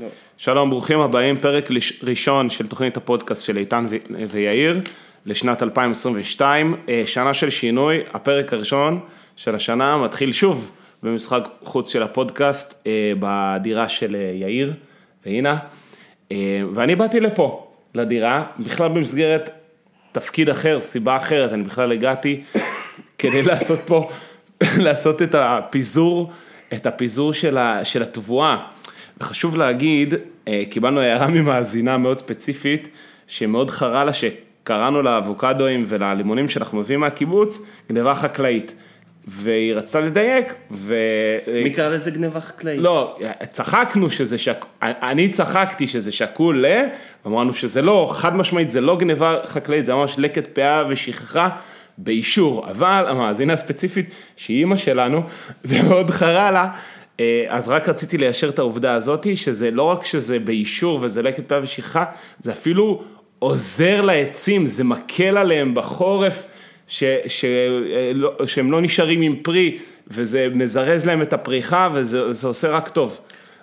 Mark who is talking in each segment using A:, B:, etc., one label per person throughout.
A: לא.
B: שלום, ברוכים הבאים, פרק ראשון של תוכנית הפודקאסט של איתן ויאיר לשנת 2022, אה, שנה של שינוי, הפרק הראשון של השנה מתחיל שוב במשחק חוץ של הפודקאסט אה, בדירה של אה, יאיר אה, ואני באתי לפה, לדירה, בכלל במסגרת תפקיד אחר, סיבה אחרת, אני בכלל הגעתי כדי לעשות פה, לעשות את הפיזור, את הפיזור של, ה, של התבואה. וחשוב להגיד, אה, קיבלנו הערה ממאזינה מאוד ספציפית, שמאוד חרה לה שקראנו לאבוקדואים וללימונים שאנחנו מביאים מהקיבוץ, גניבה חקלאית. והיא רצתה לדייק, ו...
A: מי קרא לזה גניבה חקלאית?
B: לא, צחקנו שזה שק... אני צחקתי שזה שקול ל... אמרנו שזה לא, חד משמעית זה לא גניבה חקלאית, זה ממש לקט פאה ושכחה באישור, אבל המאזינה הספציפית, שהיא אימא שלנו, זה מאוד חרה לה, אה, אז רק רציתי ליישר את העובדה הזאת, שזה לא רק שזה באישור וזה לקט פאה ושכחה, זה אפילו עוזר לעצים, זה מקל עליהם בחורף. ש, ש, לא, שהם לא נשארים עם פרי, וזה מזרז להם את הפריחה, וזה זה עושה רק טוב.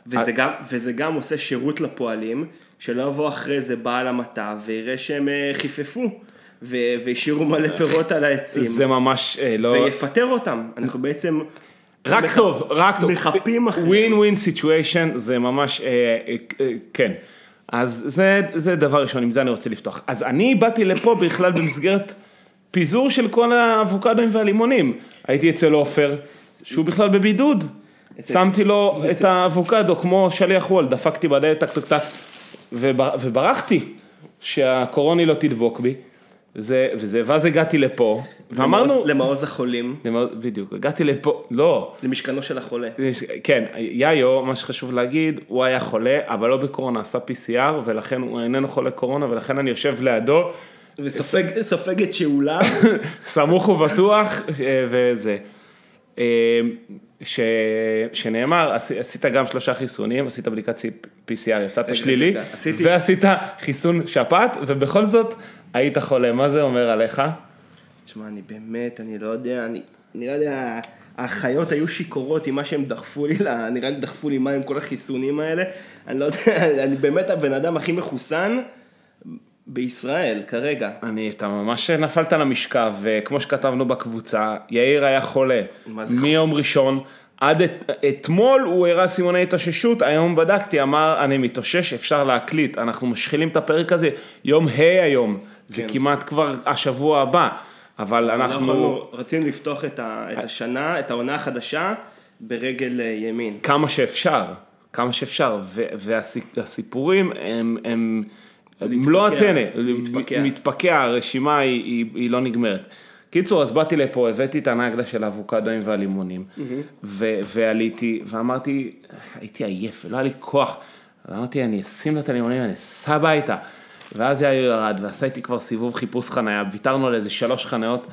A: וזה גם, וזה גם עושה שירות לפועלים, שלא יבוא אחרי זה בעל המטע ויראה שהם אה, חיפפו, והשאירו מלא פירות על העצים,
B: זה ממש אה, לא...
A: ויפטר אותם. אנחנו בעצם...
B: רק
A: מח-
B: טוב, רק טוב.
A: מחפים אחריהם.
B: win win situation, זה ממש, אה, אה, אה, כן. אז זה, זה דבר ראשון, עם זה אני רוצה לפתוח. אז אני באתי לפה בכלל במסגרת פיזור של כל האבוקדואים והלימונים. הייתי אצל עופר, שהוא בכלל בבידוד. שמתי לו את האבוקדו כמו שליח וולט, דפקתי בדלת טק טק טק, ובר- וברחתי שהקורוני לא תדבוק בי. זה, וזה, ואז הגעתי לפה, ואמרנו,
A: למעוז- החולים,
B: למעוז- בדיוק, הגעתי לפה, לא,
A: זה משכנו של החולה.
B: כן, יאיו, מה שחשוב להגיד, הוא היה חולה, אבל לא בקורונה, עשה PCR, ולכן הוא איננו חולה קורונה, ולכן אני יושב לידו,
A: וסופג סופגת שאולה,
B: סמוך ובטוח, אה, וזה. אה, ש... שנאמר, עשי- עשית גם שלושה חיסונים, עשית בדיקת PCR, יצאת שלילי, ועשית חיסון שפעת, ובכל זאת היית חולה, מה זה אומר עליך?
A: תשמע, אני באמת, אני לא יודע, אני, אני לא יודע, האחיות היו שיכורות עם מה שהם דחפו לי, לה- נראה לי דחפו לי מים כל החיסונים האלה, אני לא יודע, אני באמת הבן אדם הכי מחוסן בישראל, כרגע.
B: אני, אתה ממש נפלת למשכב, וכמו שכתבנו בקבוצה, יאיר היה חולה.
A: מה זה
B: מיום ראשון, עד את, אתמול הוא הראה סימני התאוששות, היום בדקתי, אמר, אני מתאושש, אפשר להקליט, אנחנו משחילים את הפרק הזה, יום ה' היום, זה
A: כן.
B: כמעט כבר השבוע הבא, אבל אנחנו...
A: אנחנו רצינו לפתוח את, ה, את השנה, את העונה החדשה, ברגל אה, ימין.
B: כמה שאפשר, כמה שאפשר, והסיפורים הם, הם מלוא
A: להתפקע,
B: הטנא. מתפקע, הרשימה היא, היא, היא לא נגמרת. קיצור, אז באתי לפה, הבאתי את הנגלה של האבוקדואים והלימונים, ו- ועליתי, ואמרתי, הייתי עייף, ולא היה לי כוח, אמרתי, אני אשים לה את הלימונים, אני אסע הביתה. ואז יאיר ירד, ועשה איתי כבר סיבוב חיפוש חניה, ויתרנו על איזה שלוש חניות,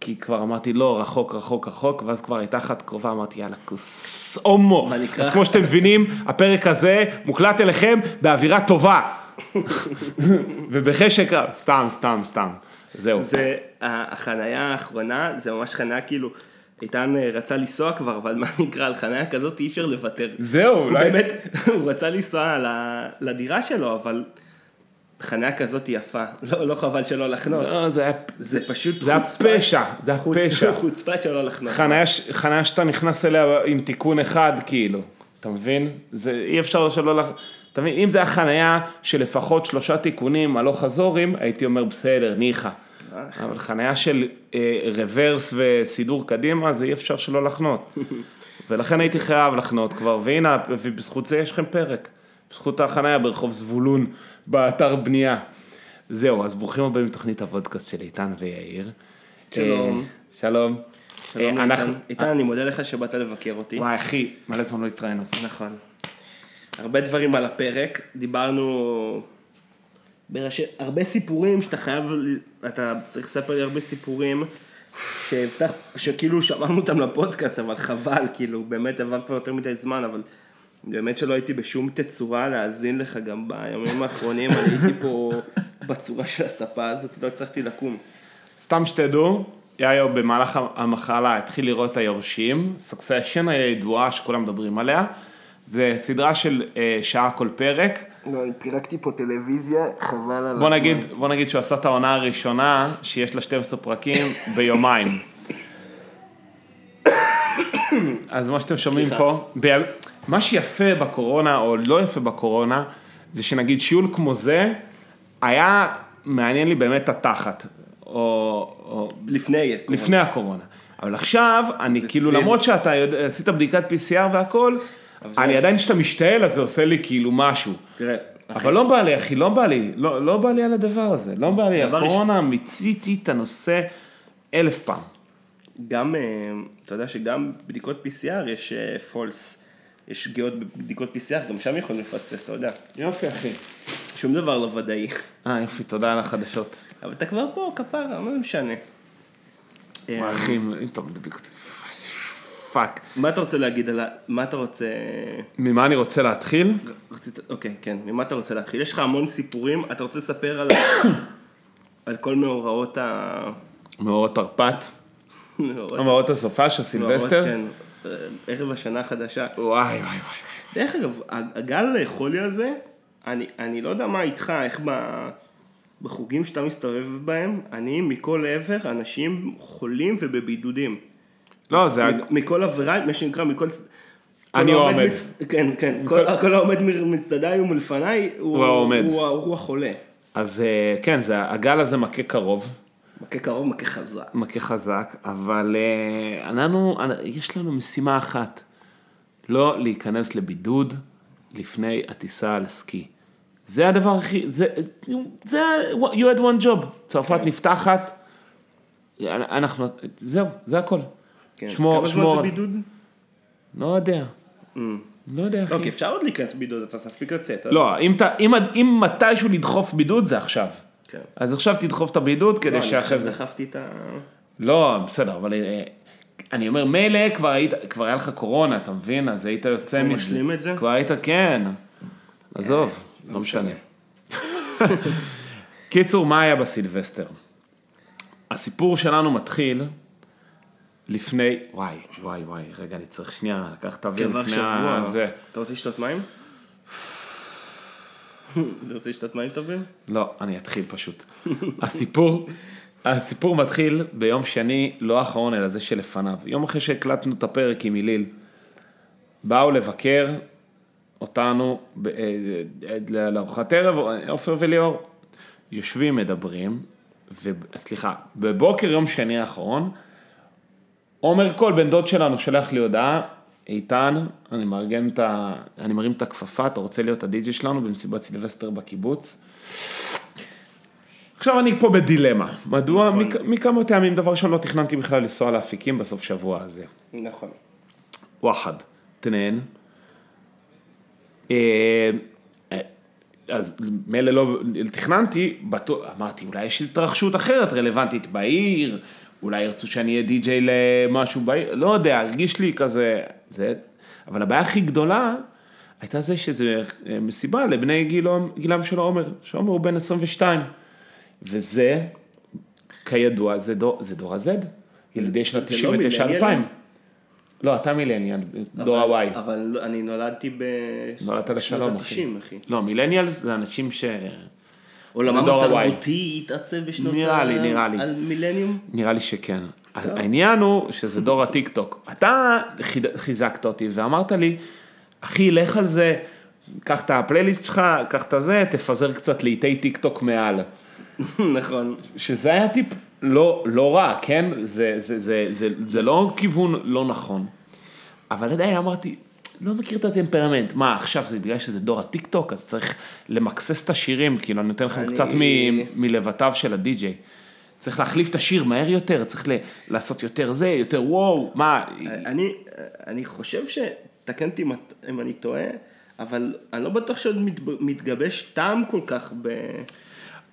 B: כי כבר אמרתי, לא, רחוק, רחוק, רחוק, ואז כבר הייתה אחת קרובה, אמרתי, יאללה, כוס הומו. אז כמו שאתם מבינים, הפרק הזה מוקלט אליכם באווירה טובה. ובחשק רב, סתם, סתם, סתם. זהו.
A: זה, ה- החנייה האחרונה, זה ממש חנייה כאילו, איתן אה, רצה לנסוע כבר, אבל מה נקרא, על חנייה כזאת אי אפשר לוותר.
B: זהו,
A: הוא
B: אולי...
A: באמת, הוא רצה לנסוע לדירה שלו, אבל חניה כזאת יפה, לא, לא חבל שלא לחנות.
B: לא, זה היה...
A: זה פשוט
B: זה
A: חוצפה.
B: זה היה פשע.
A: חוצפה שלא לחנות.
B: חניה, ש- חניה שאתה נכנס אליה עם תיקון אחד, כאילו. אתה מבין? זה אי אפשר שלא... לח- אתה מבין? אם זה היה חניה של לפחות שלושה תיקונים הלוך חזורים, הייתי אומר בסדר, ניחא. אבל חניה של אה, רוורס וסידור קדימה, זה אי אפשר שלא לחנות. ולכן הייתי חייב לחנות כבר, והנה, ובזכות זה יש לכם פרק. בזכות החניה ברחוב זבולון, באתר בנייה. זהו, אז ברוכים הבאים לתוכנית הפודקאסט של איתן ויאיר.
A: שלום.
B: אה, שלום.
A: שלום
B: אה,
A: איתן. אני מודה לך שבאת לבקר אותי.
B: וואי אחי, מלא זמן לא התראינו.
A: נכון. הרבה דברים על הפרק, דיברנו בראשי, הרבה סיפורים שאתה חייב, אתה צריך לספר לי הרבה סיפורים שהבטח, שכאילו שמענו אותם לפודקאסט, אבל חבל, כאילו, באמת עבר כבר יותר מדי זמן, אבל באמת שלא הייתי בשום תצורה להאזין לך גם בימים האחרונים, אני הייתי פה בצורה של הספה הזאת, לא הצלחתי לקום.
B: סתם שתדעו, יאיו במהלך המחלה התחיל לראות את היורשים, סוקסשן הידועה שכולם מדברים עליה, זה סדרה של אה, שעה כל פרק.
A: לא, אני פירקתי פה טלוויזיה, חבל על
B: בוא נגיד, בוא נגיד שהוא עשה את העונה הראשונה, שיש לה 12 פרקים ביומיים. אז מה שאתם שומעים. פה, ב... מה שיפה בקורונה, או לא יפה בקורונה, זה שנגיד שיעול כמו זה, היה מעניין לי באמת התחת, או, או
A: לפני.
B: לפני הקורונה. אבל עכשיו, אני
A: זה
B: כאילו,
A: אצלי.
B: למרות שאתה יודע, עשית בדיקת PCR והכל,
A: זה-
B: אני עדיין כשאתה משתעל, אז זה עושה לי כאילו משהו.
A: תראה,
B: אבל לא בא לי, אחי, לא בא לי, לא, לא בא לי על הדבר הזה, לא בא לי, הקורונה, מיציתי את הנושא אלף פעם.
A: גם, אה, אתה יודע שגם בדיקות PCR יש פולס, יש שגיאות בבדיקות PCR, גם שם יכולים לפספס, אתה יודע.
B: יופי, אחי.
A: שום דבר לא ודאי.
B: אה, יופי, תודה על החדשות.
A: אבל אתה כבר פה, כפרה, מה זה משנה? אה,
B: וואי, אחי, אם אתה מדביק אותי, fuck.
A: מה אתה רוצה להגיד על ה... מה אתה רוצה...
B: ממה אני רוצה להתחיל?
A: רצית... אוקיי, כן, ממה אתה רוצה להתחיל? יש לך המון סיפורים, אתה רוצה לספר על, על כל מאורעות ה...
B: מאורעות תרפ"ט,
A: מאורעות-
B: מאורעות הסופש, הסילבסטר.
A: כן, ערב השנה החדשה.
B: וואי, וואי, וואי.
A: דרך אגב, הגל החולי הזה, אני, אני לא יודע מה איתך, איך ב, בחוגים שאתה מסתובב בהם, אני מכל עבר אנשים חולים ובבידודים.
B: לא, זה...
A: מכל עבירה, מה שנקרא, מכל...
B: אני העומד.
A: מצ- כן, כן, כל, כל העומד מצדדיי ומלפניי, הוא,
B: הוא.
A: הוא, הוא, הוא החולה.
B: אז אה, כן, זה, הגל הזה מכה קרוב,
A: מכה קרוב, מכה חזק.
B: מכה חזק, אבל אה, אנחנו, יש לנו משימה אחת, לא להיכנס לבידוד לפני הטיסה לסקי. זה הדבר הכי, זה, זה, you had one job, צרפת נפתחת, אנחנו, זהו, זה הכל.
A: כן.
B: שמור,
A: כמה
B: שמור,
A: זמן זה בידוד?
B: לא יודע,
A: Mm.
B: לא יודע, אחי.
A: אוקיי, אפשר עוד להיכנס לבידוד, אתה תספיק לצאת.
B: לא, אם, אתה- אם, אם מתישהו לדחוף בידוד זה עכשיו.
A: כן.
B: אז עכשיו תדחוף את הבידוד כדי
A: לא, אני
B: שאחרי זה...
A: דחפתי את ה...
B: לא, בסדר, אבל אה, אני אומר, מילא כבר היית, כבר היה לך קורונה, אתה מבין? אז היית יוצא מזה.
A: משלים את זה?
B: כבר היית, כן. עזוב, לא משנה. קיצור, מה היה בסילבסטר? הסיפור שלנו מתחיל לפני, וואי, וואי, וואי, רגע, אני צריך שנייה לקחת
A: כבר
B: לפני
A: שבוע.
B: הזה.
A: אתה רוצה לשתות מים? רוצה לשתות מים טובים?
B: לא, אני אתחיל פשוט. הסיפור, הסיפור מתחיל ביום שני, לא האחרון, אלא זה שלפניו. יום אחרי שהקלטנו את הפרק עם הליל, באו לבקר אותנו ב- אה, אה, לארוחת ערב, עופר וליאור. יושבים, מדברים, וסליחה, בבוקר יום שני האחרון, עומר קול, בן דוד שלנו, שולח לי הודעה, איתן, אני מארגן את ה... אני מרים את הכפפה, אתה רוצה להיות הדי-ג'י שלנו במסיבת סילבסטר בקיבוץ? עכשיו אני פה בדילמה, מדוע?
A: נכון.
B: מכ- מכמה טעמים, דבר ראשון לא תכננתי בכלל לנסוע לאפיקים בסוף שבוע הזה.
A: נכון.
B: וואחד, תנהן. אה, אז מילא לא תכננתי, בטוח- אמרתי אולי יש התרחשות אחרת רלוונטית בעיר, אולי ירצו שאני אהיה די-ג'יי למשהו בעיר, לא יודע, הרגיש לי כזה, זה, אבל הבעיה הכי גדולה הייתה זה שזה אה, מסיבה לבני גילו, גילם של עומר, שעומר הוא בן 22, וזה, כידוע, זה דור, זה דור ה-Z, ילדי שנת
A: זה לא
B: 99-2000.
A: מילניאלים?
B: לא, אתה מילניאל, דור ה-Y.
A: אבל לא- אני נולדתי ב...
B: נולדת לשלום, אחי.
A: ה-90, אחי.
B: לא, מילניאלס זה אנשים ש...
A: עולמם. התרבותי התעצב בשנות
B: נראה
A: ה...
B: לי, נראה לי.
A: על מילניום?
B: נראה לי שכן. העניין הוא שזה דור הטיק טוק. אתה חיזקת אותי ואמרת לי, אחי, לך על זה, קח את הפלייליסט שלך, קח את הזה, תפזר קצת להיטי טיק טוק מעל.
A: נכון.
B: שזה היה טיפ לא, לא רע, כן? זה, זה, זה, זה, זה לא כיוון לא נכון. אבל עדיין אמרתי, לא מכיר את הטמפרמנט. מה, עכשיו זה בגלל שזה דור הטיק טוק, אז צריך למקסס את השירים, כאילו, אני נותן לכם
A: אני-
B: קצת מ- מלבטיו של הדי-ג'יי. צריך להחליף את השיר מהר יותר, צריך ל- לעשות יותר זה, יותר וואו, מה,
A: אני, אני חושב ש... תקן אותי אם אני טועה, אבל אני לא בטוח שעוד מת, מתגבש טעם כל כך ב...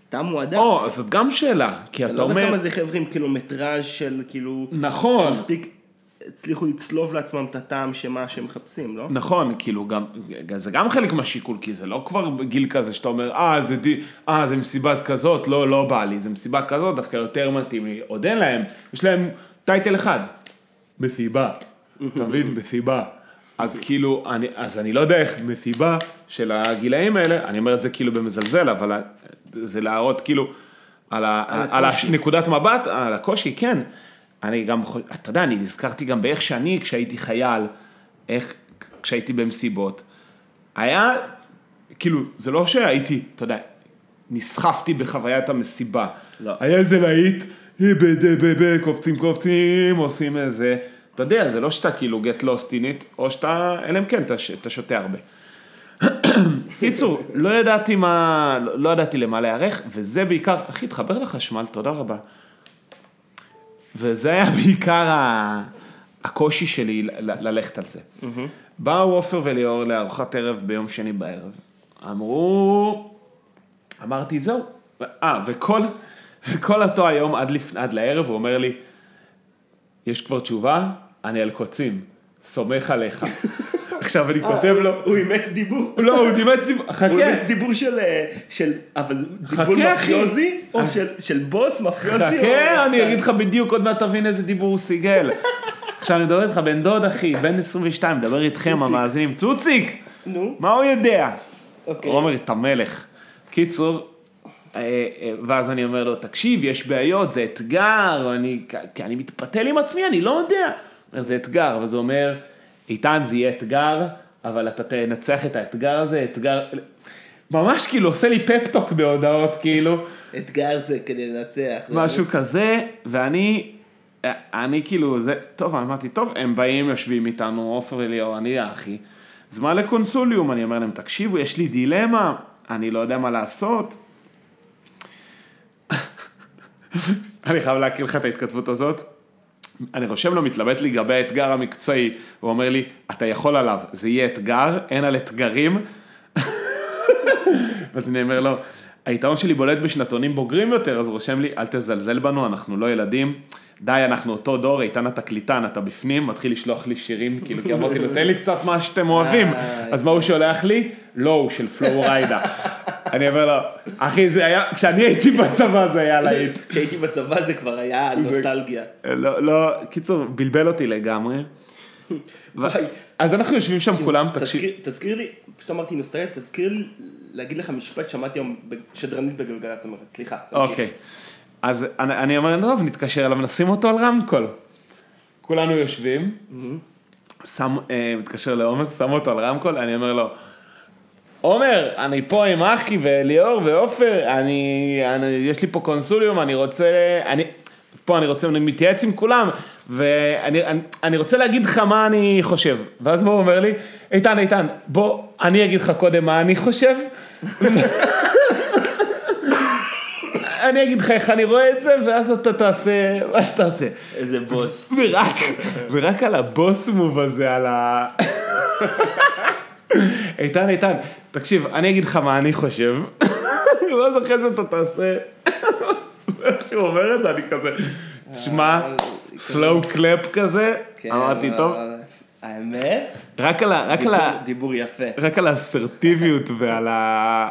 A: טעם מועדף.
B: או, זאת גם שאלה, כי
A: אני
B: אתה
A: לא יודע
B: אומר,
A: כמה זה חבר'ה עם קילומטראז' של כאילו...
B: נכון.
A: שמספיק הצליחו לצלוב לעצמם את הטעם שמה שהם מחפשים, לא?
B: נכון, כאילו גם, זה גם חלק מהשיקול, כי זה לא כבר בגיל כזה שאתה אומר, אה, זה, די, אה, זה מסיבת כזאת, לא, לא בא לי, זה מסיבה כזאת, דווקא יותר מתאים לי, עוד אין להם, יש להם טייטל אחד, מסיבה, אתה מבין, מסיבה, אז כאילו, אני, אז אני לא יודע איך מסיבה של הגילאים האלה, אני אומר את זה כאילו במזלזל, אבל זה להראות כאילו על, ה, על הנקודת מבט, על הקושי, כן. אני גם, אתה יודע, אני נזכרתי גם באיך שאני, כשהייתי חייל, איך, כשהייתי במסיבות, היה, כאילו, זה לא שהייתי, אתה יודע, נסחפתי בחוויית המסיבה.
A: לא.
B: היה איזה להיט, "אה, ב- ב- ב- ב- קופצים קופצים, עושים איזה, אתה יודע, זה לא שאתה כאילו get lost in it, או שאתה, אלא אם כן, אתה, אתה שותה הרבה. קיצור, לא ידעתי מה, לא, לא ידעתי למה להיערך, וזה בעיקר, אחי, תחבר לחשמל, תודה רבה. וזה היה בעיקר ה... הקושי שלי ל- ל- ללכת על זה. באו עופר וליאור לארוחת ערב ביום שני בערב. אמרו, אמרתי זהו. אה, וכל, וכל אותו היום עד, לפ... עד לערב הוא אומר לי, יש כבר תשובה? אני על קוצים, סומך עליך. עכשיו אני כותב לו,
A: הוא אימץ דיבור.
B: לא, הוא ציבור,
A: הוא
B: חכה.
A: אימץ דיבור של, אה, של, אבל דיבור. מאפיוזי, או של- של בוס מאפיוזי, או...
B: חכה, אני אגיד לך בדיוק, עוד מעט תבין איזה דיבור הוא סיגל. עכשיו אני מדבר איתך, בן דוד אחי, בן 22, מדבר איתכם המאזינים, צוציק,
A: נו,
B: מה הוא יודע?
A: אוקיי.
B: הוא אומר, אתה מלך. קיצור, אה, אה, ואז אני אומר לו, תקשיב, יש בעיות, זה אתגר, אני, כי אני מתפתל עם עצמי, אני לא יודע. הוא זה אתגר, וזה אומר, איתן, זה יהיה אתגר, אבל אתה תנצח את האתגר הזה, אתגר... ממש כאילו עושה לי פפטוק בהודעות, כאילו.
A: אתגר זה כדי לנצח.
B: משהו כזה, ואני, אני כאילו, זה, טוב, אמרתי, טוב, הם באים, יושבים איתנו, עופר וליאור, אני האחי, זמן לקונסוליום, אני אומר להם, תקשיבו, יש לי דילמה, אני לא יודע מה לעשות. אני חייב להקריא לך את ההתכתבות הזאת. אני רושם לו, מתלבט לגבי האתגר המקצועי, הוא אומר לי, אתה יכול עליו, זה יהיה אתגר, אין על אתגרים. אז אני אומר לו, היתרון שלי בולט בשנתונים בוגרים יותר, אז הוא רושם לי, אל תזלזל בנו, אנחנו לא ילדים. די, אנחנו אותו דור, איתן התקליטן, אתה בפנים, מתחיל לשלוח לי שירים, כאילו, כי אמרתי לו, תן לי קצת מה שאתם אוהבים. אז מה הוא שולח לי? לואו של פלואו ריידה. אני אומר לו, אחי, זה היה, כשאני הייתי בצבא זה היה להיט.
A: כשהייתי בצבא זה כבר היה נוסטלגיה.
B: לא, לא, קיצור, בלבל אותי לגמרי.
A: וואי.
B: אז אנחנו יושבים שם כולם, תקשיב.
A: תזכיר- לי, פשוט אמרתי נוסטלגיה, תזכיר לי להגיד לך משפט שמעתי היום שדרנית בגלגלצ סליחה.
B: אוקיי. אז אני, אומר, טוב, נתקשר אליו, נשים אותו על רמקול. כולנו יושבים, אה, מתקשר לעומר, שם אותו על רמקול, אני אומר לו, עומר, אני פה עם אחי וליאור ועופר, אני, אני, יש לי פה קונסוליום, אני רוצה, אני, פה אני רוצה, אני מתייעץ עם כולם, ואני אני, אני רוצה להגיד לך מה אני חושב. ואז הוא אומר לי, איתן, איתן, בוא, אני אגיד לך קודם מה אני חושב. אני אגיד לך איך אני רואה את זה, ואז אתה תעשה מה שאתה רוצה.
A: איזה בוס.
B: ורק, ורק על הבוס מוב הזה, על ה... איתן, איתן, תקשיב, אני אגיד לך מה אני חושב, ואז אחרי זה אתה תעשה... איך שהוא אומר את זה, אני כזה, תשמע, slow clap כזה,
A: כן,
B: אמרתי, טוב,
A: האמת?
B: רק על ה... רק על ה...
A: דיבור- יפה.
B: רק על האסרטיביות ועל ה...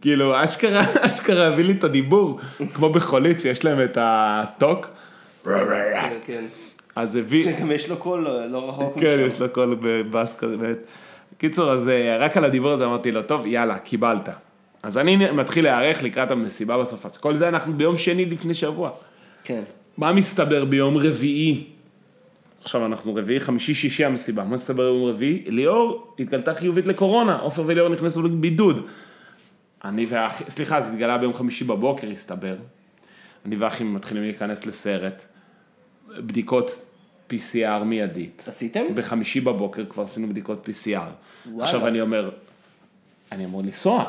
B: כאילו, אשכרה, אשכרה הביא לי את הדיבור, כמו בחולית שיש להם את ה talk,
A: כן, כן.
B: אז הביא,
A: גם יש לו קול לא- לא רחוק
B: כן,
A: משם.
B: יש לו קול בבאס כזה, באמת. קיצור, אז אה, רק על הדיבור הזה אמרתי לו, טוב, יאללה, קיבלת. אז אני מתחיל להיערך לקראת המסיבה בסוף. כל זה אנחנו ביום שני לפני שבוע.
A: כן.
B: מה מסתבר ביום רביעי? עכשיו אנחנו רביעי, חמישי, שישי המסיבה, מה מסתבר ביום רביעי? ליאור התגלתה חיובית לקורונה, עופר וליאור נכנסו לבידוד. אני ואחי, סליחה, זה התגלה ביום חמישי בבוקר, הסתבר. אני ואחי מתחילים להיכנס לסרט. בדיקות PCR מיידית.
A: עשיתם?
B: בחמישי בבוקר כבר עשינו בדיקות PCR.
A: וואלה.
B: עכשיו אני אומר, אני אמור לנסוע.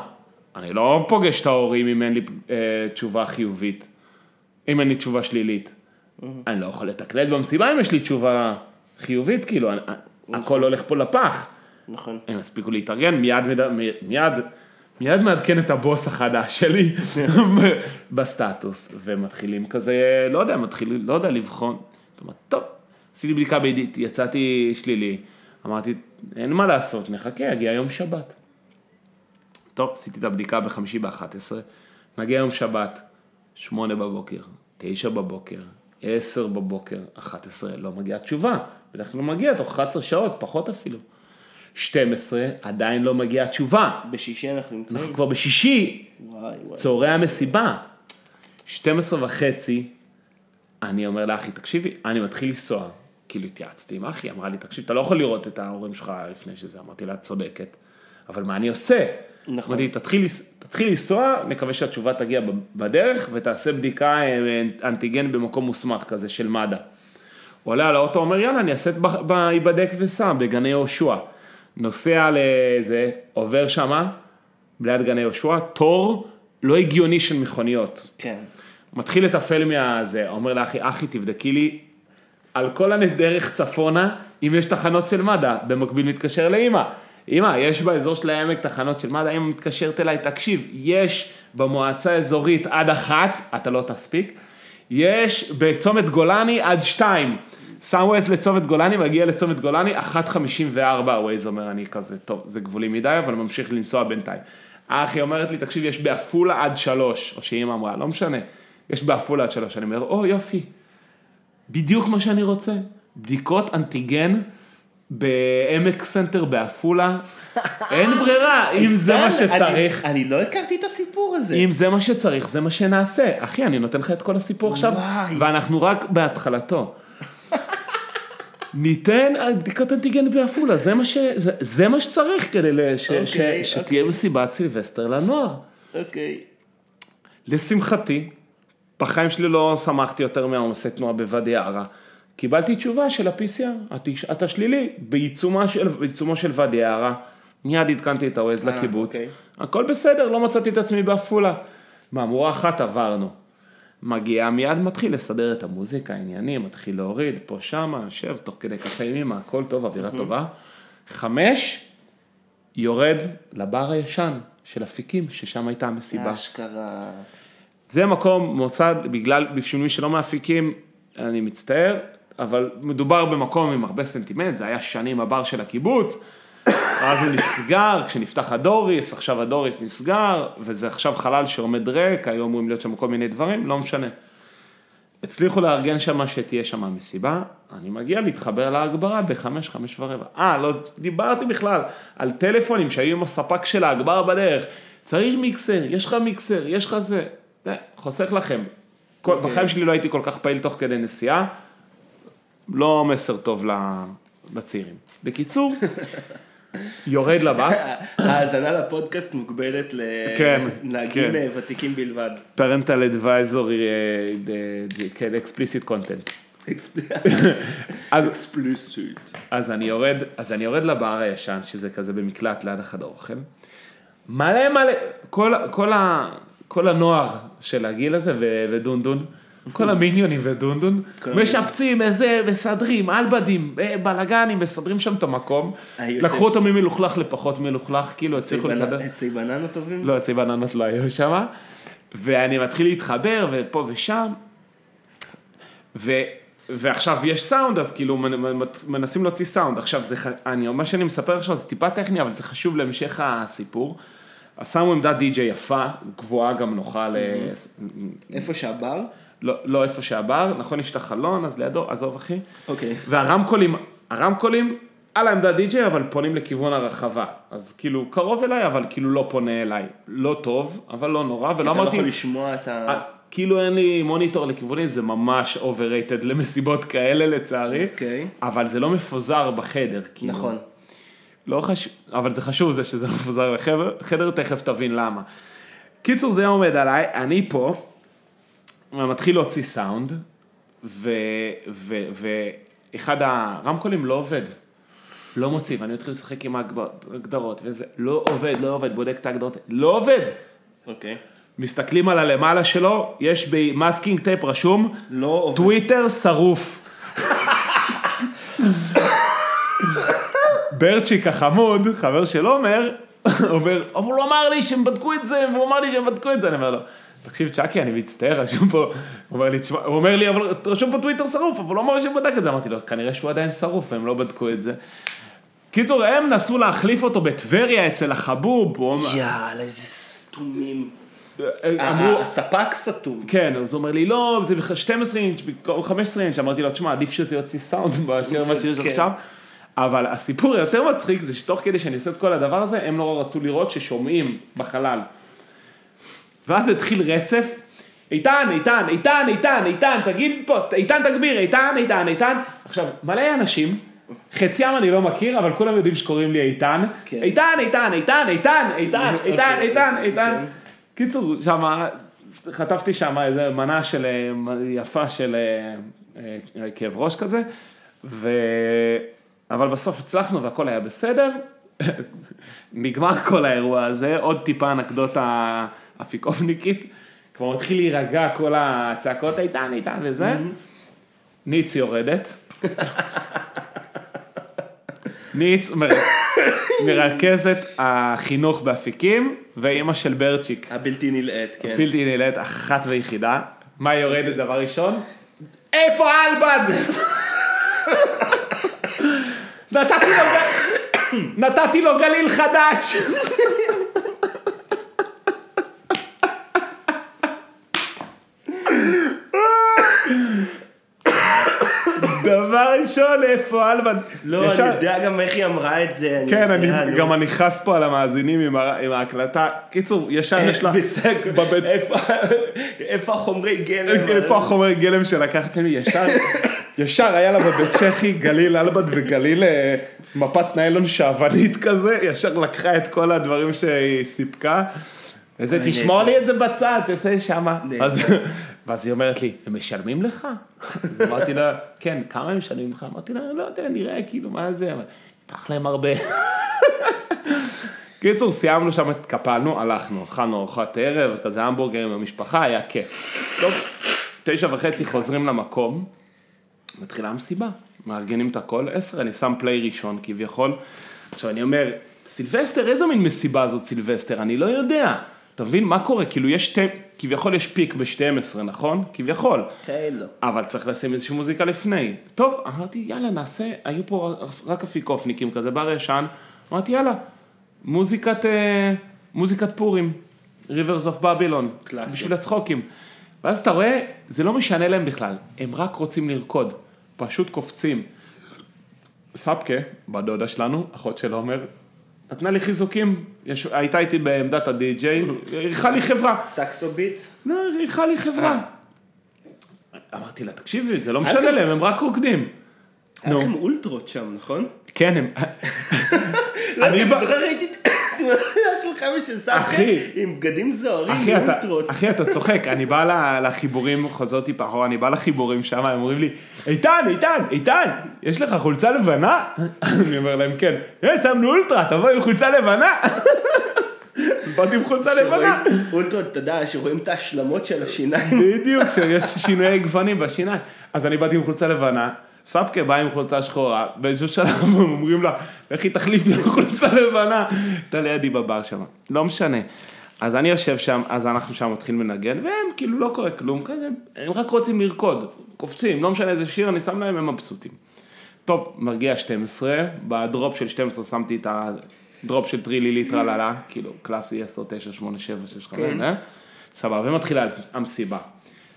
B: אני לא פוגש את ההורים אם אין לי אה, תשובה חיובית. אם אין לי תשובה שלילית. אני לא יכול לתקלט במסיבה אם יש לי תשובה חיובית, כאילו, אני, הכל הולך פה לפח.
A: נכון.
B: הם הספיקו להתארגן, מיד, מיד, מיד, מיד מעדכן את הבוס החדש שלי בסטטוס, ומתחילים כזה, לא יודע, מתחילים, לא יודע, לבחון. זאת אומרת, טוב, עשיתי בדיקה בידית, יצאתי שלילי, אמרתי, אין מה לעשות, נחכה, יגיע יום שבת. טוב, עשיתי את הבדיקה בחמישי ב-11, מגיע יום שבת, שמונה בבוקר, תשע בבוקר, 10 בבוקר, 11, לא מגיעה תשובה. בדרך כלל לא מגיע תוך 11 שעות, פחות אפילו. 12, עדיין לא מגיעה תשובה.
A: בשישי אנחנו נמצאים.
B: אנחנו כבר בשישי,
A: וואי וואי.
B: צהרי המסיבה. 12 וחצי, אני אומר לאחי, תקשיבי, אני מתחיל לנסוע. כאילו התייעצתי עם אחי, אמרה לי, תקשיב, אתה לא יכול לראות את ההורים שלך לפני שזה. אמרתי לה, את צודקת. אבל מה אני עושה?
A: נכון.
B: אמרתי, תתחיל, תתחיל לנסוע, נקווה שהתשובה תגיע בדרך, ותעשה בדיקה אה, אנטיגן במקום מוסמך כזה של מד"א. עולה על האוטו, אומר יאללה, אני אעשה את בהיבדק וסע, בגני יהושע. נוסע לזה, עובר שמה, ליד גני יהושע, תור לא הגיוני של מכוניות.
A: כן.
B: מתחיל לתפעל מהזה, אומר לאחי, אחי תבדקי לי על כל הדרך צפונה, אם יש תחנות של מד"א, במקביל מתקשר לאמא. אמא, יש באזור של העמק תחנות של מד"א, אמא מתקשרת אליי, תקשיב, יש במועצה האזורית עד אחת, אתה לא תספיק, יש בצומת גולני עד שתיים. שם לצומת גולני, מגיע לצומת גולני, 1.54 ווייז אומר אני כזה, טוב, זה גבולי מדי, אבל ממשיך לנסוע בינתיים. אחי אומרת לי, תקשיב, יש בעפולה עד שלוש, או שאמא אמרה, לא משנה, יש בעפולה עד שלוש, אני אומר, או יופי, בדיוק מה שאני רוצה, בדיקות אנטיגן בעמק סנטר בעפולה, אין ברירה, אם זה מה שצריך,
A: אני לא הכרתי את הסיפור הזה.
B: אם זה מה שצריך, זה מה שנעשה. אחי, אני נותן לך את כל הסיפור עכשיו. ואנחנו רק בהתחלתו. ניתן בדיקות אנטיגן בעפולה, זה מה, ש... זה, זה מה שצריך כדי לש...
A: אוקיי,
B: ש...
A: אוקיי.
B: שתהיה מסיבת סילבסטר לנוער.
A: אוקיי.
B: לשמחתי, בחיים שלי לא שמחתי יותר מהעומסי תנועה בוואדי ערה. קיבלתי תשובה של ה-PCR, אתה שלילי, בעיצומה של, בעיצומו של ואדי ערה. מיד עדכנתי את הווייז
A: אה,
B: לקיבוץ.
A: אוקיי.
B: הכל בסדר, לא מצאתי את עצמי בעפולה. מהמורה אחת עברנו. מגיע, מיד מתחיל לסדר את המוזיקה, העניינים, מתחיל להוריד, פה שמה, יושב, תוך כדי קפה עם אמא, הכל טוב, אווירה טובה. חמש, יורד לבר הישן של אפיקים, ששם הייתה המסיבה.
A: אשכרה.
B: זה מקום, מוסד, בגלל, בשביל מי שלא מאפיקים, אני מצטער, אבל מדובר במקום עם הרבה סנטימנט, זה היה שנים הבר של הקיבוץ, אז הוא נסגר, כשנפתח הדוריס, עכשיו הדוריס נסגר, וזה עכשיו חלל שעומד ריק, היו אמורים להיות שם כל מיני דברים, לא משנה. הצליחו לארגן שם שתהיה שם מסיבה, אני מגיע להתחבר להגברה בחמש, חמש ורבע. אה, לא דיברתי בכלל על טלפונים שהיו עם הספק של ההגברה בדרך. צריך מיקסר, יש לך מיקסר, יש לך זה. זה, חוסך לכם. כל,
A: אוקיי.
B: בחיים שלי לא הייתי כל כך פעיל תוך כדי נסיעה, לא מסר טוב לצעירים. בקיצור, יורד לבא,
A: ההאזנה לפודקאסט מוגבלת
B: כן,
A: לנהגים
B: כן.
A: אה, ותיקים בלבד.
B: parental advisory, אה, כן, explicit content. אז
A: אקספליסיט.
B: אז אני יורד, אז אני יורד לבר הישן, שזה כזה במקלט ליד החדר אוכל. מלא מלא, כל, כל, ה, כל הנוער של הגיל הזה ו- ודונדון, כל המיניונים ודונדון, משפצים, איזה, מסדרים, אלבדים, אה, בלאגנים, מסדרים שם את המקום. לקחו אותו ממלוכלך לפחות מלוכלך, כאילו הצליחו לסדר.
A: עצי בננות טובים?
B: לא, עצי בננות לא היו שם. ואני מתחיל להתחבר, ופה ושם. ו, ועכשיו יש סאונד, אז כאילו מנ- מנ- מנסים להוציא סאונד. עכשיו, זה, אני, מה שאני מספר עכשיו זה טיפה טכני, אבל זה חשוב להמשך הסיפור. אז שמו עמדת די-ג'יי יפה, גבוהה גם נוחה ל...
A: איפה שהבר?
B: לא, לא איפה שהבר, נכון, יש את החלון, אז לידו, עזוב אחי.
A: אוקיי.
B: והרמקולים, הרמקולים על העמדה די-ג'יי, אבל פונים לכיוון הרחבה. אז כאילו, קרוב אליי, אבל כאילו לא פונה אליי. לא טוב, אבל לא נורא, ולא
A: אתה לא
B: אמרתי...
A: יכול לשמוע את ה...
B: אה, כאילו אין לי מוניטור לכיווני, זה ממש overrated למסיבות כאלה לצערי.
A: אוקיי.
B: אבל זה לא מפוזר בחדר. כאילו.
A: נכון.
B: לא חשוב, אבל זה חשוב זה שזה מפוזר בחדר, חדר תכף תבין למה. קיצור זה עומד עליי, אני פה, מתחיל להוציא סאונד, ואחד הרמקולים לא עובד, לא מוציא, ואני מתחיל לשחק עם ההגדרות, וזה לא עובד, לא עובד, בודק את ההגדרות, לא עובד.
A: אוקיי.
B: מסתכלים על הלמעלה שלו, יש ב masking tape רשום,
A: לא עובד.
B: טוויטר שרוף. ברצ'יק החמוד, חבר של עומר, אומר, אבל הוא אמר לי שהם בדקו את זה, והוא אמר לי שהם בדקו את זה, אני אומר לו, תקשיב צ'אקי, אני מצטער, רשום פה, הוא אומר לי, "תשמע," הוא אומר לי, אבל רשום פה טוויטר שרוף, אבל הוא אמר שהם בדק את זה, אמרתי לו, כנראה שהוא עדיין שרוף, והם לא בדקו את זה. קיצור, הם נסו להחליף אותו בטבריה אצל החבוב, הוא אומר,
A: יאללה, איזה סתומים.
B: אמרו,
A: הספק סתום.
B: כן, אז הוא אומר לי, לא, זה בכלל 12 אינץ', במקום 15 אינץ', אמרתי לו, תשמע, עדיף שזה יוציא סאונד מאשר מה שיש
A: כן.
B: עכשיו. אבל הסיפור היותר מצחיק זה שתוך כדי שאני עושה את כל הדבר הזה, הם לא רצו לראות ששומעים בחלל. ואז התחיל רצף, איתן, איתן, איתן, איתן, איתן, תגיד פה, איתן תגביר, איתן, איתן, איתן. עכשיו, מלא אנשים, חציים אני לא מכיר, אבל כולם יודעים שקוראים לי איתן.
A: כן.
B: איתן, איתן, איתן, איתן, איתן,
A: אוקיי,
B: איתן, איתן,
A: אוקיי.
B: איתן. קיצור, שמה, חטפתי שם איזה מנה של, אה, יפה של אה, אה, כאב ראש כזה, ו... אבל בסוף הצלחנו והכל היה בסדר. נגמר כל האירוע הזה, עוד טיפה אנקדוטה אפיקופניקית, כבר מתחיל להירגע כל הצעקות איתן, איתן וזה. ניץ יורדת. ניץ מר... מרכזת החינוך באפיקים, ואימא של ברצ'יק.
A: הבלתי נלאית, כן.
B: בלתי נעלית, אחת ויחידה. מה יורדת דבר ראשון? איפה אלבד? נתתי לו נתתי לו גליל חדש. דבר ראשון, איפה אלבד?
A: לא,
B: ישר-
A: אני יודע גם איך היא אמרה את זה.
B: כן, אני
A: נו.
B: גם אני חס פה על המאזינים עם ה- עם ההקלטה. קיצור, ישר יש לה...
A: בצעק,
B: בבית-
A: איפה- איפה החומרי גלם?
B: איפה החומר גלם שלקחתם לי? ישר, ישר היה לה בבית צ'כי גליל אלבד וגליל אה, מפת ניילון שעוונית כזה, ישר לקחה את כל הדברים שהיא סיפקה. וזה, תשמור. לי את זה בצד, תעשה שמה. ואז היא אומרת לי, הם משלמים לך? אמרתי לה, כן, כמה הם משלמים לך? אמרתי לה, לא יודע, נראה כאילו, מה זה? ייקח להם הרבה. קיצור, סיימנו שם, התקפלנו, הלכנו, אכלנו ארוחת ערב, כזה המבורגר עם המשפחה, היה כיף. טוב, תשע וחצי חוזרים למקום, מתחילה המסיבה, מארגנים את הכל, עשר, אני שם play ראשון כביכול. עכשיו אני אומר, סילבסטר, איזה מין מסיבה זאת סילבסטר? אני לא יודע. אתה מבין, מה קורה? כאילו יש, שתי, כביכול יש peak ב-12, נכון? כביכול.
A: לא.
B: אבל צריך לשים איזושהי מוזיקה לפני. טוב, אמרתי, יאללה, נעשה, היו פה רק אפיקופניקים כזה, בר ישן, אמרתי, יאללה, מוזיקת, אה, מוזיקת פורים, Rivers of Babylon,
A: קלאסי.
B: בשביל הצחוקים. ואז אתה רואה, זה לא משנה להם בכלל, הם רק רוצים לרקוד, פשוט קופצים. סבקה, בת דודה שלנו, אחות של עומר, נתנה לי חיזוקים, יש, הייתה איתי בעמדת הדי-ג'יי, אירחה לי חברה.
A: סקסו ביט?
B: לא, אירחה לי חברה.
A: אה.
B: אמרתי לה, תקשיבי, זה לא משנה להם, הם רק רוקדים.
A: היה. לכם אולטרות שם, נכון?
B: כן, הם...
A: לא,
B: אני
A: זוכר ראיתי את התמונה שלך ושל
B: אחי.
A: עם בגדים זוהרים, אולטרות.
B: אחי, אתה צוחק, אני בא לחיבורים, חוזר טיפה אחורה, אני בא לחיבורים שם, הם אומרים לי, איתן, איתן, איתן, יש לך חולצה לבנה? אני אומר להם, כן. אה, שמנו אולטרה, תבוא עם חולצה לבנה. באתי עם חולצה לבנה.
A: אולטרות, אתה יודע, שרואים את ההשלמות של השיניים.
B: בדיוק, שיש שינויי גוונים בשיניים. אז אני באתי עם חולצה לבנה, סבקה באה עם חולצה שחורה, באיזשהו שלב הם אומרים לה, לכי תחליף לי חולצה לבנה. הייתה לידי בבר שם, לא משנה. אז אני יושב שם, אז אנחנו שם מתחילים לנגן, והם כאילו לא קורה כלום, כזה, הם רק רוצים לרקוד, קופצים, לא משנה איזה שיר אני שם להם, הם מבסוטים. טוב, מרגיע 12, בדרופ של 12 שמתי את הדרופ של טרילי ליטרה ללה, כאילו קלאסי 10, 9, 8, 7, 6, 5, אה? סבבה, ומתחילה המסיבה.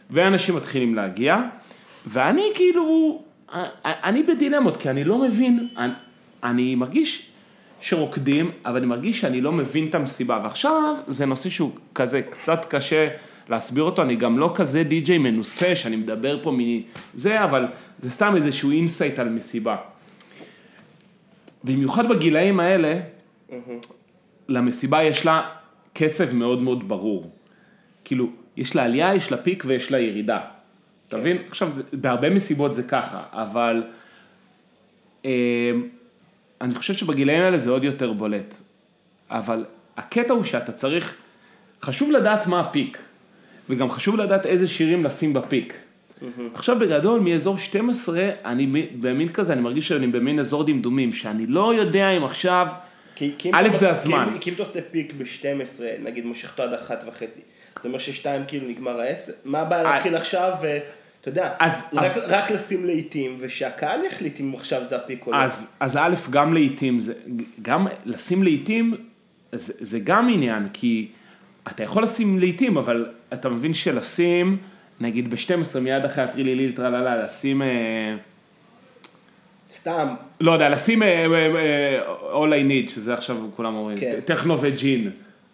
B: ואנשים מתחילים להגיע, ואני כאילו, אני בדילמות, כי אני לא מבין, אני, אני מרגיש שרוקדים, אבל אני מרגיש שאני לא מבין את המסיבה, ועכשיו זה נושא שהוא כזה קצת קשה להסביר אותו, אני גם לא כזה די-ג'יי מנוסה שאני מדבר פה מזה, אבל זה סתם איזשהו insight על מסיבה. במיוחד בגילאים האלה, למסיבה יש לה קצב מאוד מאוד ברור. כאילו, יש לה עלייה, יש לה פיק ויש לה ירידה. אתה מבין? עכשיו, בהרבה מסיבות זה ככה, אבל אה, אני חושב שבגילאים האלה זה עוד יותר בולט. אבל הקטע הוא שאתה צריך, חשוב לדעת מה הפיק, וגם חשוב לדעת איזה שירים לשים בפיק. עכשיו בגדול, מאזור 12, אני במין כזה, אני מרגיש שאני במין אזור דמדומים, שאני לא יודע אם עכשיו, א', זה הזמן.
A: כי אם אתה עושה פיק ב-12, נגיד מושך אותו עד אחת וחצי, זה אומר ששתיים כאילו נגמר העשר, מה הבעיה להתחיל עכשיו, ואתה יודע,
B: אז-
A: רק- רק לשים לעיתים, ושהקהל יחליט אם עכשיו זה הפיק או לא.
B: אז, אז א', גם לעיתים, זה, גם לשים לעיתים, זה, זה גם עניין, כי אתה יכול לשים לעיתים, אבל אתה מבין שלשים, נגיד ב-12 מיד אחרי הטרילי ליל טרללה, לשים, אה,
A: סתם,
B: לא יודע, לשים אה, אה, All I Need, שזה עכשיו כולם אומרים,
A: כן.
B: טכנו וג'ין,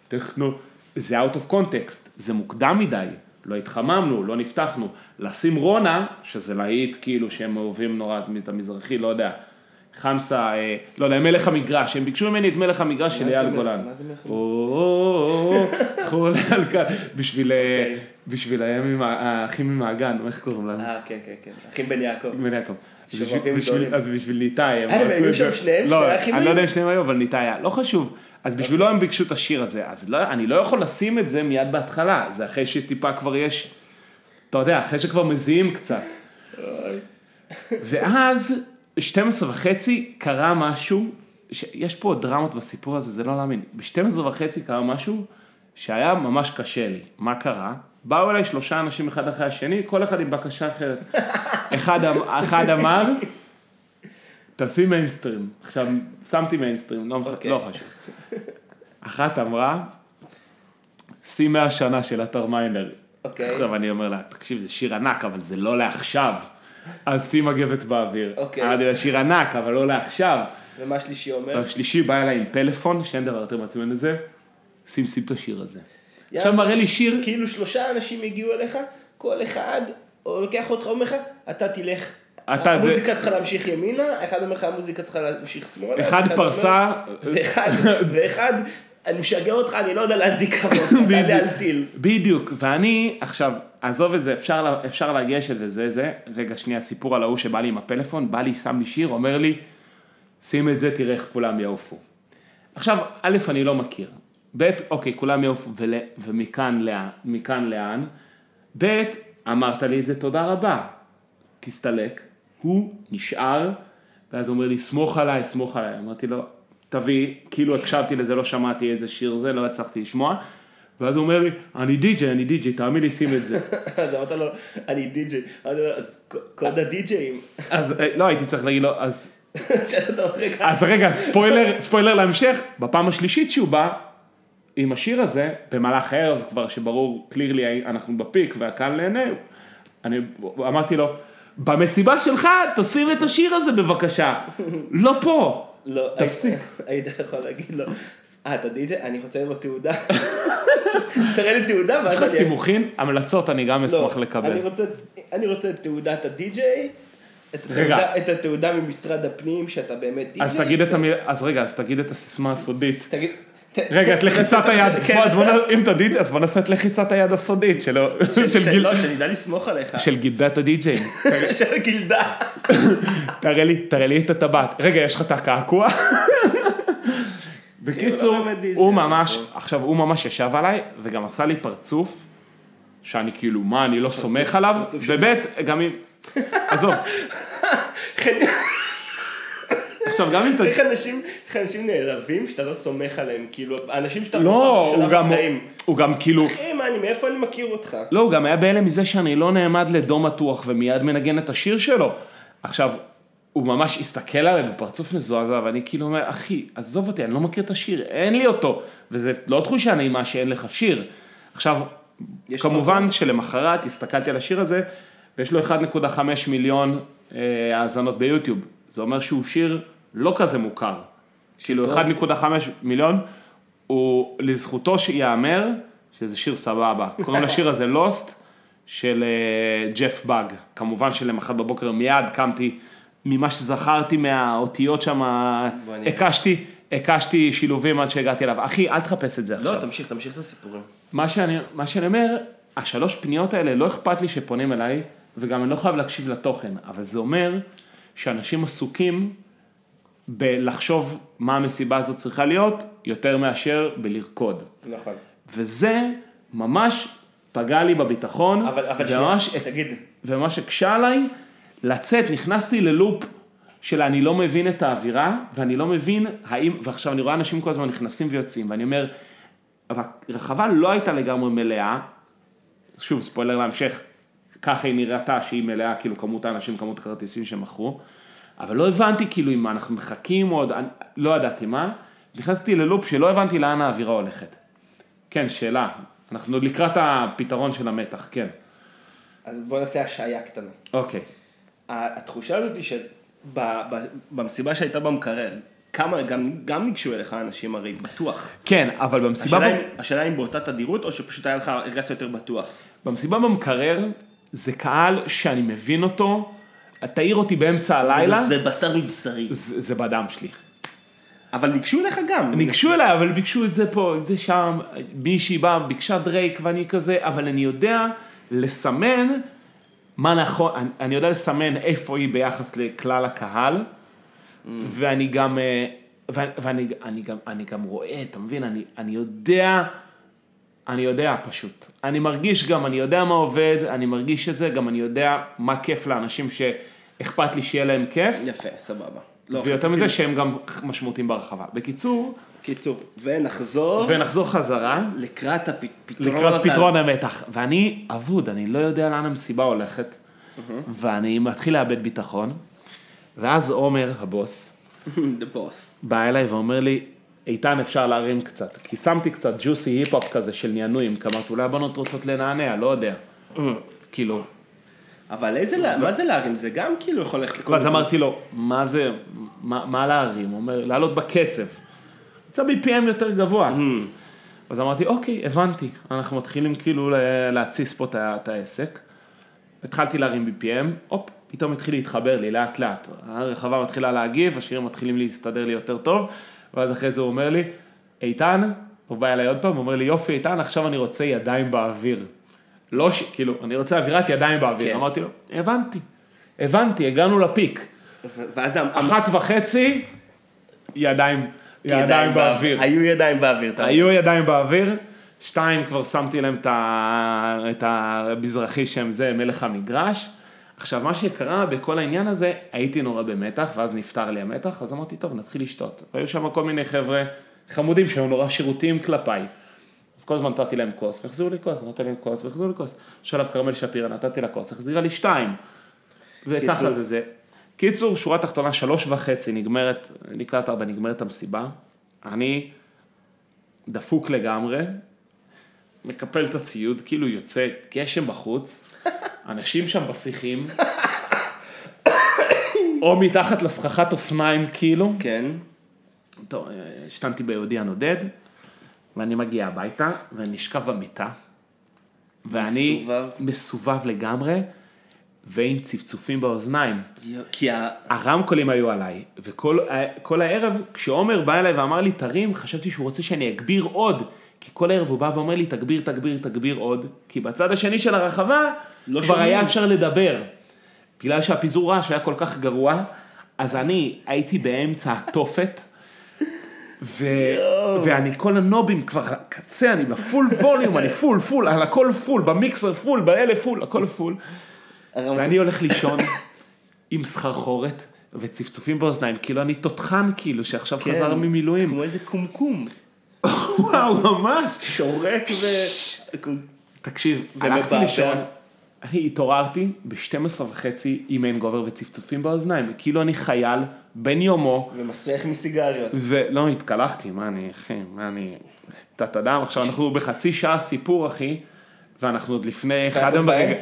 B: טכנו, זה out of context, זה מוקדם מדי, לא התחממנו, לא נפתחנו, לשים רונה, שזה להיט כאילו שהם אוהבים נורא את המזרחי, לא יודע, חמסה, אה, לא יודע, מלך המגרש, הם ביקשו ממני את מלך המגרש של אייל גולן.
A: מה זה מלך
B: או, חולה על בשביל, אה,
A: אוקיי.
B: בשביל האחים ממעגן, איך קוראים להם?
A: אה, כן, כן, כן, אחים בן יעקב.
B: בן יעקב. אז בשביל- ניתאי, הם
A: אה, הם
B: רצו
A: היו
B: את
A: שם
B: זה.
A: שניהם?
B: לא,
A: שני האחים
B: אני לא
A: היו?
B: יודע אם שניהם היו, אבל ניתאי היה, לא חשוב. אז בשבילו הם ביקשו את השיר הזה, אז לא- אני לא יכול לשים את זה מיד בהתחלה, זה אחרי שטיפה כבר יש, אתה יודע, אחרי שכבר מזיעים קצת. ואז, 12 וחצי, קרה משהו, יש פה דרמות בסיפור הזה, זה לא להאמין. ב-12 וחצי קרה משהו שהיה ממש קשה לי. מה קרה? באו אליי שלושה אנשים אחד אחרי השני, כל אחד עם בקשה אחרת. אחד, אחד אמר, תעשי מיינסטרים. עכשיו, שמתי מיינסטרים, לא,
A: אוקיי.
B: לא חשוב. אחת אמרה, שים 100 שנה של עטר מיינר.
A: אוקיי.
B: עכשיו אני אומר לה, תקשיב, זה שיר ענק, אבל זה לא לעכשיו. אז שים מגבת באוויר.
A: אוקיי.
B: אמרתי לה, שיר ענק, אבל לא לעכשיו.
A: ומה השלישי אומר?
B: והשלישי בא אליי עם פלאפון, שאין דבר יותר מעצבן מזה, שים שים את השיר הזה. עכשיו מראה לי שיר,
A: כאילו שלושה אנשים הגיעו אליך, כל אחד, או לוקח אותך אומר לך, אתה תלך, המוזיקה צריכה להמשיך ימינה, אחד אומר לך המוזיקה צריכה להמשיך שמאלה,
B: אחד פרסה,
A: ואחד, אני משגע אותך, אני לא יודע לאן זה ייקח אותך, תעלה על טיל.
B: בדיוק, ואני עכשיו, עזוב את זה, אפשר, אפשר לגשת וזה זה, רגע שנייה, סיפור על ההוא שבא לי עם הפלאפון, בא לי, שם לי שיר, אומר לי, שים את זה, תראה איך כולם יעופו. עכשיו, א', אני לא מכיר, ב', אוקיי, כולם יעופו, ול, ומכאן לאן, מכאן לאן, ב', אמרת לי את זה, תודה רבה, תסתלק, הוא נשאר, ואז הוא אומר לי, סמוך עליי, סמוך עליי, אמרתי לו, תביא, כאילו הקשבתי לזה, לא שמעתי איזה שיר זה, לא הצלחתי לשמוע, ואז הוא אומר לי, אני די.ג'יי, אני די.ג'יי, תאמין לי, שים את זה.
A: אז אמרת לו, אני די.ג'יי, אמרתי לו, אז קוד הדי.ג'אים,
B: אז אה, לא הייתי צריך להגיד לו, אז, אז רגע, ספוילר, ספוילר להמשך, בפעם השלישית שהוא בא, עם השיר הזה, במהלך הערב כבר שברור, קלירלי, אנחנו בפיק והקהל נהנה, אני אמרתי לו, במסיבה שלך, תשים את השיר הזה בבקשה, לא פה.
A: לא,
B: תפסיק.
A: היית יכול להגיד לו, אה, אתה די.ג'יי? אני רוצה לראות תעודה. תראה לי תעודה,
B: יש
A: ואז
B: לך
A: אני...
B: סימוכין? המלצות אני גם
A: לא,
B: אשמח לקבל.
A: אני רוצה את תעודת הדי-ג'יי, את התעודה ממשרד הפנים שאתה באמת די-ג'יי.
B: אז תגיד את המילה, אז רגע, אז תגיד את הסיסמה הסודית.
A: תגיד...
B: רגע, את לחיצת היד,
A: כן.
B: בוא, אז בוא, נ- אם אתה די.ג'יי, אז בוא נעשה את לחיצת היד הסודית שלו, של גיל-
A: לא, שנדע לסמוך עליך.
B: של גילדת הדי.ג'יי.
A: של גילדה.
B: תראה לי, תראה לי את הטבעת. רגע, יש לך את הקעקוע? בקיצור,
A: לא
B: הוא ממש. עכשיו הוא ממש ישב עליי, וגם עשה לי פרצוף, שאני כאילו, מה, אני לא סומך עליו, וב' גם אם, עזוב, עכשיו גם אם אתה,
A: איך אנשים, איך אנשים נעלבים שאתה לא סומך עליהם, כאילו, אנשים שאתה
B: לא, הוא גם. הוא גם כאילו,
A: אחי, מה, אני, מאיפה אני מכיר אותך?
B: לא, הוא גם היה בהלם מזה שאני לא נעמד לדום מתוח ומיד מנגן את השיר שלו. עכשיו, הוא ממש הסתכל עליי בפרצוף מזועזע, ואני כאילו אומר, אחי, עזוב אותי, אני לא מכיר את השיר, אין לי אותו. וזה לא תחושה נעימה שאין לך שיר. עכשיו, כמובן שלמחרת הסתכלתי על השיר הזה, ויש לו 1.5 מיליון אה, האזנות ביוטיוב. זה אומר שהוא שיר לא כזה מוכר. כאילו 1.5 מיליון, הוא לזכותו שיאמר שזה שיר סבבה. קוראים לשיר הזה לוסט של אה, ג'ף באג. כמובן שלמחרת בבוקר מיד קמתי, ממה שזכרתי מהאותיות שם. הקשתי, הקשתי שילובים עד שהגעתי אליו. אחי, אל תחפש את זה עכשיו.
A: לא, תמשיך, תמשיך את הסיפורים.
B: מה שאני, מה שאני אומר, השלוש פניות האלה, לא אכפת לי שפונים אליי, וגם אני לא חייב להקשיב לתוכן, אבל זה אומר שאנשים עסוקים בלחשוב מה המסיבה הזאת צריכה להיות, יותר מאשר בלרקוד.
A: נכון.
B: וזה ממש פגע לי בביטחון,
A: אבל, אבל
B: וממש,
A: שנייה, תגיד,
B: וממש הקשה עליי לצאת, נכנסתי ללופ של אני לא מבין את האווירה, ואני לא מבין האם, ועכשיו אני רואה אנשים כל הזמן נכנסים ויוצאים, ואני אומר, הרחבה לא הייתה לגמרי מלאה, שוב, ספוילר להמשך, ככה היא נראתה שהיא מלאה, כאילו כמות האנשים, כמות הכרטיסים שמכרו, אבל לא הבנתי כאילו אם אנחנו מחכים עוד, לא ידעתי מה, נכנסתי ללופ שלא הבנתי לאן האווירה הולכת. כן, שאלה. אנחנו לקראת הפתרון של המתח, כן.
A: אז בוא נעשה השעיה קטנה.
B: אוקיי.
A: התחושה הזאת היא שבמסיבה שהייתה במקרר, כמה, גם, גם ניגשו אליך אנשים הרי, בטוח.
B: כן, אבל במסיבה...
A: השאלה,
B: ב-
A: השאלה אם באותה תדירות, או שפשוט היה לך, הרגשת יותר בטוח.
B: במסיבה במקרר, זה קהל שאני מבין אותו, תעיר אותי באמצע הלילה,
A: זה בשר מבשרי.
B: זה, זה בדם שלי.
A: אבל ניגשו אליך גם.
B: ניגשו אליי, אבל ביקשו את זה פה, את זה שם, מישהי באה, ביקשה דרייק ואני כזה, אבל אני יודע לסמן מה נכון, אני, אני יודע לסמן איפה היא ביחס לכלל הקהל, ואני גם, אה, ו- ואני אני גם, אני גם רואה, אתה מבין, אני, אני יודע, אני יודע פשוט. אני מרגיש גם, אני יודע מה עובד, אני מרגיש את זה, גם אני יודע מה כיף לאנשים שאכפת לי שיהיה להם כיף,
A: יפה, סבבה. לא,
B: ויותר מזה שהם גם משמעותיים ברחבה. בקיצור,
A: קיצור, ונחזור
B: ונחזור חזרה
A: לקראת הפתרון.
B: לקראת פתרון המתח. ואני אבוד, אני לא יודע לאן המסיבה הולכת, ואני מתחיל לאבד ביטחון, ואז עומר, הבוס,
A: The boss.
B: בא אליי ואומר לי, איתן אפשר להרים קצת, כי שמתי קצת ג'וסי היפ-הופ כזה של נענועים, כי אמרתי אולי הבנות רוצות לנענע, לא יודע. כאילו,
A: אבל איזה, מה זה להרים? זה גם כאילו יכול ללכת לכל...
B: ואז. אמרתי לו, מה זה, מה, להרים? הוא אומר, לעלות בקצב. יצא BPM יותר גבוה. אז אמרתי, אוקיי, הבנתי, אנחנו מתחילים כאילו להתסיס פה את העסק. התחלתי להרים BPM, הופ, פתאום התחיל להתחבר לי לאט לאט. הרחבה מתחילה להגיב, השירים מתחילים להסתדר לי יותר טוב, ואז אחרי זה הוא אומר לי, איתן, הוא בא אליי עוד פעם, הוא אומר לי, יופי איתן, עכשיו אני רוצה ידיים באוויר. לא ש... כאילו, אני רוצה אווירת ידיים באוויר.
A: כן.
B: אמרתי לו, הבנתי, הבנתי, הגענו לפיק.
A: ואז אמ-
B: אחת וחצי, ידיים, ידיים באוויר.
A: היו ידיים באוויר.
B: היו ידיים באוויר, שתיים כבר שמתי להם את המזרחי שהם זה מלך המגרש. עכשיו מה שקרה בכל העניין הזה, הייתי נורא במתח, ואז נפתר לי המתח, אז אמרתי, טוב, נתחיל לשתות. והיו שם כל מיני חבר'ה חמודים שהיו נורא שירותיים כלפיי. אז כל הזמן נתתי להם כוס, והחזירו לי כוס, נתתי להם כוס, והחזירו לי כוס. שלב כרמל שפירא, נתתי לה כוס, החזירה לי שתיים. וככה. זה זה. קיצור, שורה תחתונה, שלוש וחצי, נגמרת, לקראת ארבע, נגמרת המסיבה. אני דפוק לגמרי, מקפל את הציוד, כאילו יוצא גשם בחוץ, אנשים שם בשיחים, או מתחת לסככת אופניים כאילו,
A: כן.
B: טוב, השתנתי ביהודי הנודד, ואני מגיע הביתה, ואני נשכב במיטה, ואני
A: מסובב.
B: מסובב לגמרי, ועם צפצופים באוזניים.
A: כי ה...
B: הרמקולים היו עליי, וכל כל הערב, כשעומר בא אליי ואמר לי תרים, חשבתי שהוא רוצה שאני אגביר עוד, כי כל ערב הוא בא ואומר לי תגביר, תגביר, תגביר עוד, כי בצד השני של הרחבה
A: לא
B: כבר
A: שומעים.
B: היה אפשר לדבר. בגלל שהפיזור רעש היה כל כך גרוע, אז אני הייתי באמצע התופת, ו... ואני כל ה knobים כבר על הקצה, אני ב full volume, אני full, full, על הכל full, במיקסר full, באלה full, הכל full. ואני הולך לישון עם סחרחורת וצפצופים באוזניים, כאילו אני תותחן כאילו שעכשיו
A: כן,
B: חזר ממילואים.
A: כמו איזה קומקום.
B: וואו, ממש.
A: שורק ו...
B: תקשיב. הלכתי לישון, אני התעוררתי ב-12 וחצי עם hangover וצפצופים באוזניים, כאילו אני חייל, בן יומו,
A: ומסריח מסיגריות.
B: ולא, התקלחתי, מה אני, אחי, מה אני, תת אדם, עכשיו אנחנו בחצי שעה סיפור, אחי, ואנחנו עוד לפני אחד הרגעים.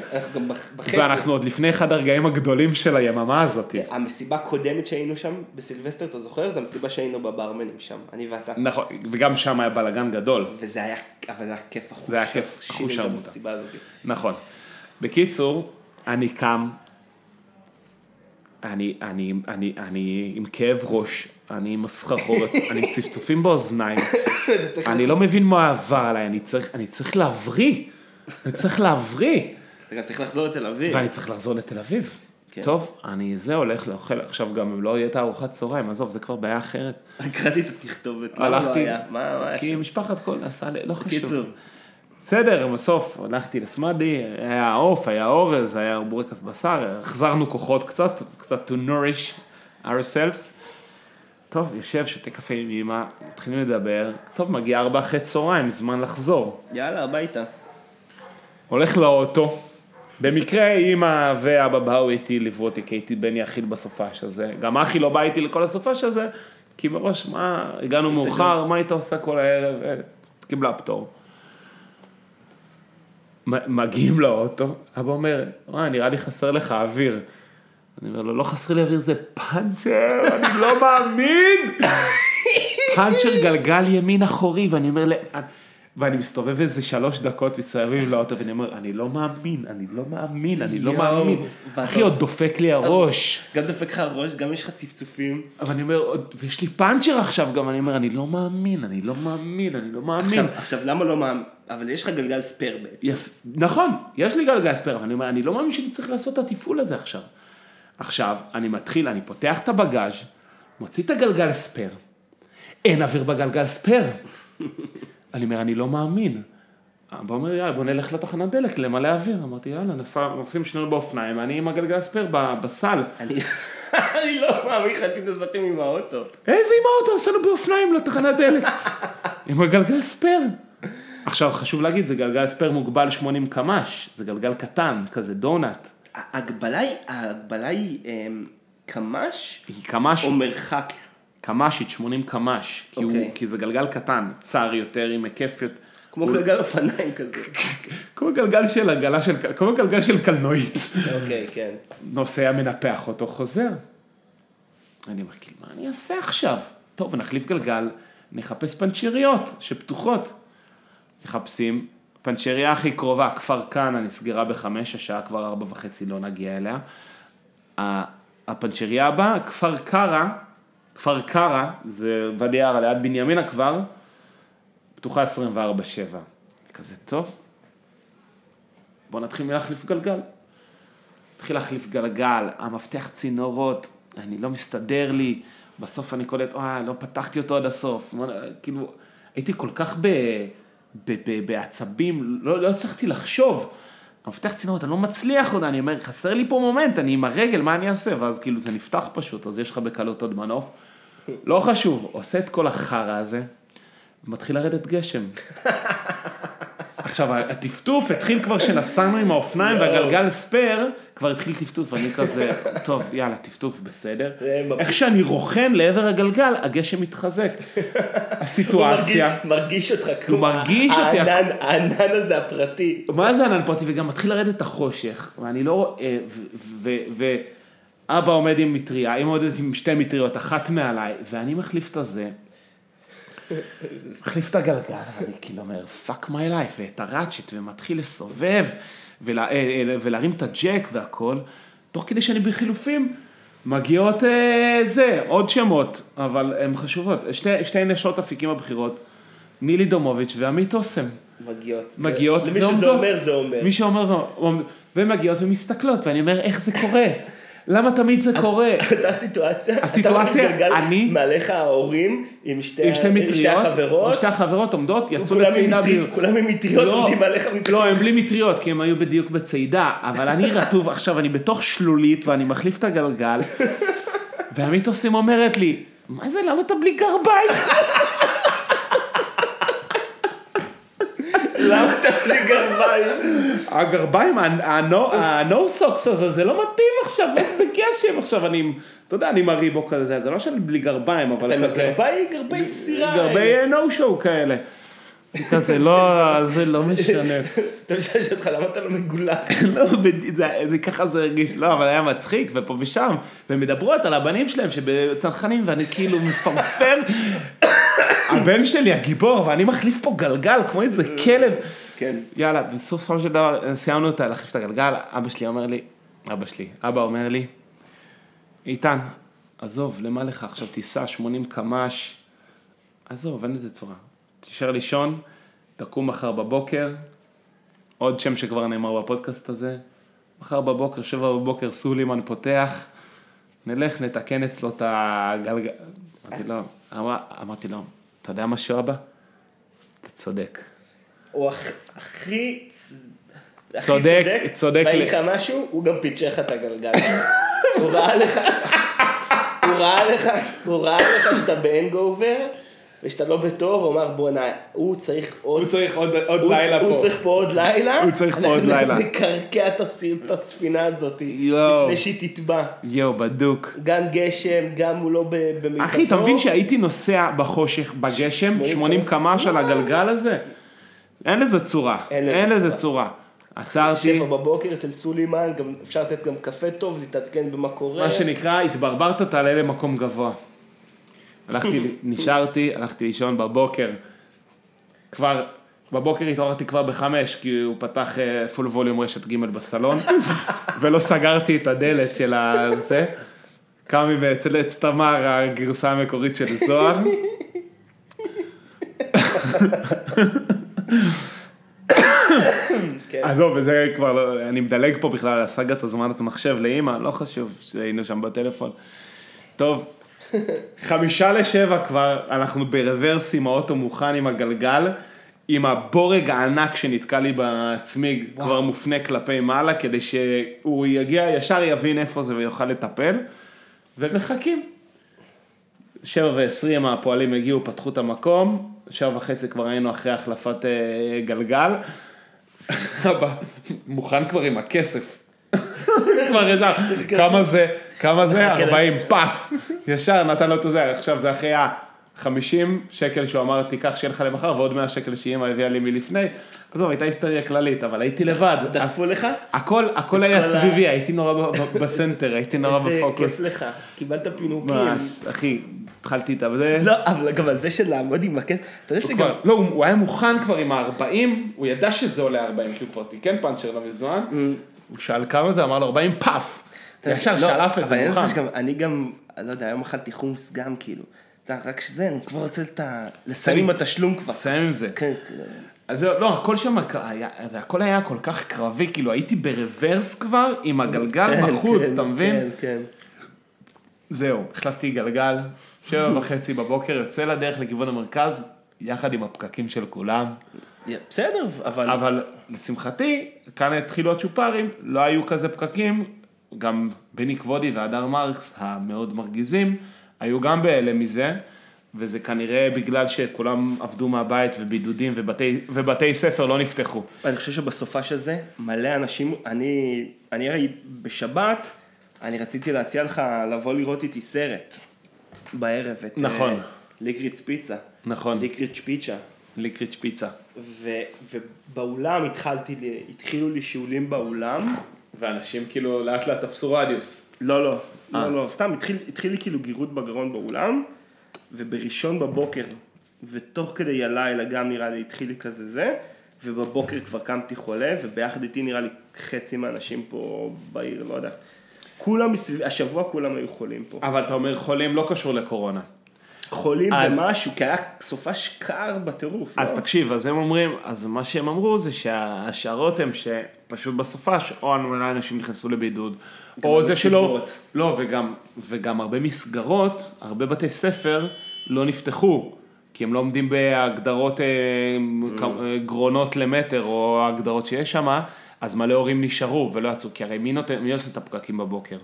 B: ואנחנו עוד לפני אחד הרגעים הגדולים של היממה הזאת.
A: המסיבה הקודמת שהיינו שם בסילבסטר, אתה זוכר? זו המסיבה שהיינו בברמנים שם, אני ואתה.
B: נכון, וגם שם היה בלאגן גדול.
A: וזה היה, אבל זה היה כיף אחוש.
B: זה היה כיף,
A: הזאת.
B: נכון. בקיצור, אני קם, אני, אני, אני, אני עם כאב ראש, אני עם הסחרחורת, אני עם צפצופים באוזניים, אני לא מבין מה עבר עליי, אני צריך, אני צריך להבריא, אני צריך להבריא,
A: אתה גם צריך לחזור לתל אביב.
B: ואני צריך לחזור לתל אביב.
A: כן.
B: טוב, אני זה הולך לאוכל, עכשיו גם אם לא יהיה את הארוחת צהריים, עזוב, זה כבר בעיה אחרת.
A: קראתי את התכתובת. למה לא
B: הלכתי,
A: היה? מה מה היה
B: כי? משפחת כל עשה, לי- לא חשוב.
A: קיצור.
B: בסדר, בסוף הלכתי לסמדי, היה עוף, היה אורז, היה בורקס בשר, החזרנו כוחות קצת, קצת to nourish ourselves. טוב, יושב, שותה קפה עם אמא, מתחילים לדבר, טוב, מגיע ארבע אחרי צהריים, זמן לחזור.
A: יאללה, הביתה.
B: הולך לאוטו, במקרה אמא ואבא באו איתי, ליוו אותי, כי הייתי בן יחיד בסופש הזה. גם אחי לא בא איתי לכל הסופש הזה, כי מראש, מה, הגענו מאוחר, מה היית עושה כל הערב? אה, קיבלה פטור. מגיעים לאוטו, אבא אומר, וואי, נראה לי חסר לך אוויר. אני אומר לו, לא חסר לי אוויר, זה פאנצ'ר, אני לא מאמין. פאנצ'ר גלגל ימין אחורי, ואני אומר? ואני מסתובב איזה שלוש דקות מסביב לאוטו, ואני אומר, אני לא מאמין, אני לא מאמין, אני לא מאמין. אחי, עוד דופק לי הראש.
A: גם דופק לך הראש, גם יש לך צפצופים.
B: אבל אני אומר, "עוד- ויש לי פאנצ'ר עכשיו גם, אני אומר, אני לא מאמין, אני לא מאמין, אני לא מאמין.
A: עכשיו, למה לא מאמין? אבל יש לך גלגל spare בעצם.
B: נכון, יש לי גלגל spare, אבל אני אומר, אני לא מאמין שאני צריך לעשות את התפעול הזה עכשיו. עכשיו, אני מתחיל, אני פותח את הבגאז', מוציא את הגלגל spare, אין אוויר בגלגל spare. אני אומר, אני לא מאמין. אבא אומר, יאללה, בוא נלך לתחנת דלק למלא אוויר. אמרתי, יאללה, נוסעים שנינו באופניים, אני עם הגלגל spare בסל.
A: אני אני לא מאמין, חשבתי נסעתם עם האוטו.
B: איזה עם האוטו, נסענו באופניים לתחנת דלק. עם הגלגל spare. עכשיו, חשוב להגיד, זה גלגל spare מוגבל 80 קמ"ש, זה גלגל קטן, כזה דונאט.
A: ההגבלה היא, ההגבלה היא אמ, קמ"ש
B: היא קמ"שית,
A: או מרחק?
B: קמ"שית, 80 קמ"ש, כי, הוא,
A: אוקיי.
B: כי זה גלגל קטן, צר יותר, עם היקף יותר,
A: כמו גלגל אופניים כזה.
B: כמו גלגל של עגלה של, כמו גלגל של קלנועית.
A: אוקיי, כן.
B: נוסע מנפח אותו, חוזר. אני אומר, כאילו, מה אני אעשה עכשיו? טוב, נחליף גלגל, נחפש פנצ'ריות שפתוחות. מחפשים, פנצ'ריה הכי קרובה, כפר כנא, נסגרה בחמש, השעה כבר ארבע וחצי, לא נגיע אליה. הפנצ'ריה הבאה, כפר קרא, כפר קרא, זה ואדי ערה ליד בנימינה כבר, פתוחה 24-7. כזה, טוב, בוא נתחיל מלהחליף גלגל. התחיל להחליף גלגל, המפתח צינורות, אני לא מסתדר לי, בסוף אני קולט, וואי, לא פתחתי אותו עד הסוף. כאילו, הייתי כל כך ב, ב, ב, בעצבים, לא, לא הצלחתי לחשוב. המפתח צינורות, אני לא מצליח עוד, אני אומר, חסר לי פה מומנט, אני עם הרגל, מה אני אעשה? ואז כאילו זה נפתח פשוט, אז יש לך בקלות עוד מנוף. לא חשוב, עושה את כל החרא הזה, ומתחיל לרדת גשם. עכשיו, הטפטוף התחיל כבר כשנסענו עם האופניים והגלגל ספייר, כבר התחיל טפטוף, אני כזה, טוב, יאללה, טפטוף, בסדר. איך שאני רוכן לעבר הגלגל, הגשם מתחזק. הסיטואציה,
A: הוא מרגיש- אותך כמו...
B: מרגיש אותי.
A: הענן הזה הפרטי.
B: מה זה ענן פרטי? וגם מתחיל לרדת החושך, ואני לא רואה, ואבא עומד עם מטריה, אמא עומדת עם שתי מטריות, אחת מעליי, ואני מחליף את הזה. מחליף את הגלגל, ואני כאילו אומר, fuck my life, ואת ה ratchet, ומתחיל לסובב, ולה, אה, אה, ולהרים את הג'ק והכל, תוך כדי שאני בחילופים, מגיעות אה, זה, עוד שמות, אבל הן חשובות, שתי, שתי נשות אפיקים הבחירות, נילי דומוביץ' ועמית אוסם.
A: מגיעות.
B: מגיעות
A: למי
B: ועומדות.
A: שזה אומר, זה אומר.
B: מי שאומר, והן מגיעות ומסתכלות, ואני אומר, איך זה קורה? למה תמיד זה קורה?
A: אותה סיטואציה,
B: הסיטואציה, אני-
A: מעליך ההורים עם שתי
B: עם שתי מטריות,
A: החברות,
B: שתי החברות עומדות, יצאו לצעידה.
A: מטרי-
B: בלי-
A: כולם עם מטריות
B: לא,
A: עומדים עליך.
B: לא, הם בלי מטריות, כי הם היו בדיוק בצעידה, אבל אני רטוב, עכשיו אני בתוך שלולית ואני מחליף את הגלגל, והמיתוסים אומרת לי, מה זה, למה אתה בלי גרביים?
A: למה אתה בלי גרביים?
B: הגרביים, ה-no socks הזה, זה לא מתאים עכשיו, איזה גשם עכשיו, אני, אתה יודע, אני עם הריבוק הזה, זה לא שאני בלי גרביים, אבל
A: אתה
B: כזה,
A: גרביים, גרבי סירה.
B: גרבי no show כאלה. כזה, לא, זה לא משנה.
A: אתה משנה אותך, למה אתה לא מגולח?
B: לא, זה ככה זה הרגיש, לא, אבל היה מצחיק, ופה ושם, והן מדברות על הבנים שלהם שבצנחנים, ואני כאילו מפרפר, הבן שלי הגיבור, ואני מחליף פה גלגל כמו איזה כלב.
A: כן.
B: יאללה, בסופו של דבר סיימנו את להחליף את הגלגל, אבא שלי אומר לי, אבא שלי, אבא אומר לי, איתן, עזוב, למה לך עכשיו תיסע 80 קמ"ש, עזוב, אין לזה צורה. תישאר לישון, תקום מחר בבוקר, עוד שם שכבר נאמר בפודקאסט הזה, מחר בבוקר, שבע בבוקר, סולימן פותח, נלך נתקן אצלו את הגלגל. אמרתי לו, אמר- אמרתי לו, אתה יודע משהו אבא? אתה צודק.
A: הוא הכ- הכי... הכי
B: צודק, צודק
A: ואגיד
B: ל-
A: לך משהו, הוא גם פנצ'ר לך את הגלגל. הוא ראה לך, הוא ראה לך, הוא ראה לך שאתה ב hangover, ושאתה לא בטוב, הוא אמר בואנה, הוא צריך עוד...
B: הוא צריך עוד, עוד
A: הוא-
B: לילה
A: הוא
B: פה.
A: צריך פה עוד לילה.
B: הוא צריך פה עוד לילה.
A: אנחנו נקרקע את הספינה הזאת.
B: יואו.
A: לפני שהיא תטבע.
B: יואו, בדוק.
A: גם גשם, גם הוא לא במיטבו.
B: אחי, אתה מבין שהייתי נוסע בחושך, בגשם, 80 קמ"ש על הגלגל הזה? אין לזה צורה,
A: אין לזה צורה.
B: עצרתי,
A: שבע בבוקר אצל סולימן, גם אפשר לתת גם קפה טוב, להתעדכן במה קורה.
B: מה שנקרא, התברברת, תעלה למקום גבוה. הלכתי, נשארתי, הלכתי לישון בבוקר. כבר, בבוקר התעוררתי כבר בחמש, כי הוא פתח פול ווליום רשת ג' בסלון, ולא סגרתי את הדלת של הזה. קם לי אצל עץ תמר, הגרסה המקורית של זוהר.
A: כן.
B: עזוב, וזה כבר לא, אני מדלג פה בכלל על סאגת הזמנת המחשב לאימא, לא חשוב שהיינו שם בטלפון. טוב, חמישה לשבע כבר, אנחנו ברוורס עם האוטו מוכן עם הגלגל, עם הבורג הענק שנתקע לי בצמיג, כבר מופנה כלפי מעלה, כדי שהוא יגיע, ישר יבין איפה זה ויוכל לטפל, ומחכים. שבע ועשרים הפועלים הגיעו, פתחו את המקום, שבע וחצי כבר היינו אחרי החלפת אה, גלגל. אבא, מוכן כבר עם הכסף. כבר ישר, כמה זה, כמה זה? 40 פאף. ישר נתן לו את זה, עכשיו זה אחרי ה-50 שקל שהוא אמר, תיקח שיהיה לך למחר, ועוד 100 שקל שאימא הביאה לי מלפני. עזוב, הייתה היסטריה כללית, אבל הייתי לבד.
A: דחפו לך?
B: הכל, הכל היה סביבי, הייתי נורא בסנטר, הייתי נורא
A: איזה
B: בפוקוס.
A: כיף לך, קיבלת פינוקים.
B: ממש, אחי, התחלתי את זה.
A: לא, אבל גם על זה של לעמוד עם הקט, אתה יודע שגם...
B: לא, הוא היה מוכן כבר עם ה-40, הוא ידע שזה עולה 40, כי הוא כבר תיקן פאנצ'ר לא מזמן, הוא שאל כמה זה, אמר לו 40 פאף, ישר
A: לא,
B: שלף את זה מוכן.
A: אני גם, לא יודע, היום אכלתי חומוס גם כאילו. רק שזה, אני כבר רוצה את ה... לסיים עם התשלום כבר.
B: סיים עם זה.
A: כן, כן.
B: אז לא, הכל שם, הכל היה כל כך קרבי, כאילו הייתי ברוורס כבר, עם הגלגל
A: כן,
B: בחוץ,
A: כן,
B: אתה מבין?
A: כן, כן.
B: זהו, החלפתי גלגל, שבע וחצי בבוקר, יוצא לדרך לכיוון המרכז, יחד עם הפקקים של כולם.
A: בסדר, אבל...
B: אבל לשמחתי, כאן התחילו הצ'ופרים, לא היו כזה פקקים, גם בני כבודי והדר מרקס המאוד מרגיזים, היו גם בהלם מזה, וזה כנראה בגלל שכולם עבדו מהבית ובידודים ובתי, ובתי ספר לא נפתחו.
A: אני חושב שבסופש הזה, מלא אנשים, אני, אני הרי בשבת, אני רציתי להציע לך לבוא לראות איתי סרט בערב, את
B: נכון.
A: אה, ליקריץ פיצה.
B: נכון.
A: ליקריץ פיצה.
B: ליקריץ' פיצה.
A: ו, ובאולם התחלתי, התחילו לי שיעולים באולם.
B: ואנשים כאילו לאט לאט תפסו רדיוס.
A: לא, לא. לא, לא, סתם התחיל, התחיל לי כאילו גירות בגרון באולם, ובראשון בבוקר, ותוך כדי הלילה גם נראה לי התחיל לי כזה זה, ובבוקר כבר קמתי חולה, וביחד איתי נראה לי חצי מהאנשים פה בעיר, לא יודע. כולם מסביב, השבוע כולם היו חולים פה.
B: אבל אתה אומר חולים לא קשור לקורונה.
A: חולים
B: אז-
A: במשהו, כי היה סופש קר בטירוף.
B: אז
A: לא?
B: תקשיב, אז הם אומרים, אז מה שהם אמרו זה שההשערות הן שפשוט בסופש, או אולי אנשים נכנסו לבידוד, או זה שלא,
A: מסיבות.
B: לא, וגם, וגם הרבה מסגרות, הרבה בתי ספר לא נפתחו, כי הם לא עומדים בהגדרות אה, כ- אה, גרונות למטר, או ההגדרות שיש שם, אז מלא הורים נשארו ולא יצאו, כי הרי מי, נותן, מי עושה את הפקקים בבוקר?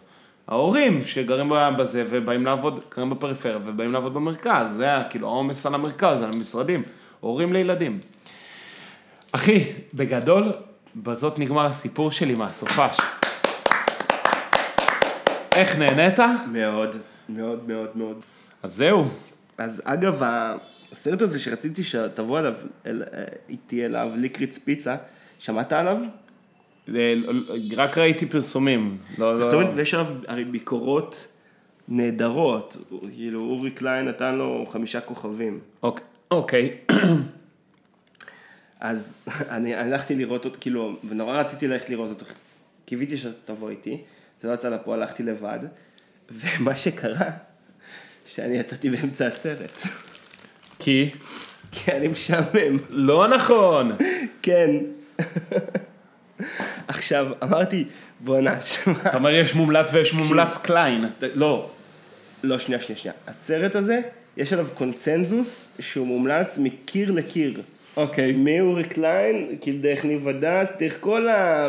B: ההורים שגרים בזה ובאים לעבוד, גרים בפריפריה ובאים לעבוד במרכז, זה היה כאילו העומס על המרכז, על המשרדים, הורים לילדים. אחי, בגדול, בזאת נגמר הסיפור שלי מהסופש. איך נהנית?
A: מאוד, מאוד, מאוד, מאוד.
B: אז זהו.
A: אז אגב, הסרט הזה שרציתי שתבוא אליו, אל, אה, איתי אליו, ליקריץ פיצה, שמעת עליו?
B: רק ראיתי פרסומים. לא, לא.
A: אומרת, ויש עליו הרי ביקורות נהדרות, כאילו אורי קליין נתן לו חמישה כוכבים.
B: אוקיי.
A: אז אני הלכתי לראות אותו, כאילו, ונורא רציתי ללכת לראות אותו, קיוויתי שאתה תבוא איתי, זה לא יצא לפועל, הלכתי לבד, ומה שקרה, שאני יצאתי באמצע הסרט,
B: כי?
A: כי אני משעמם.
B: לא נכון.
A: כן. עכשיו, אמרתי, בואנה, שמע,
B: אתה אומר יש מומלץ ויש מומלץ קליין.
A: לא, לא, שנייה, שנייה, שנייה. הסרט הזה, יש עליו קונצנזוס שהוא מומלץ מקיר לקיר.
B: אוקיי.
A: מאורי קליין, כאילו דרך ניב הדס, דרך כל ה...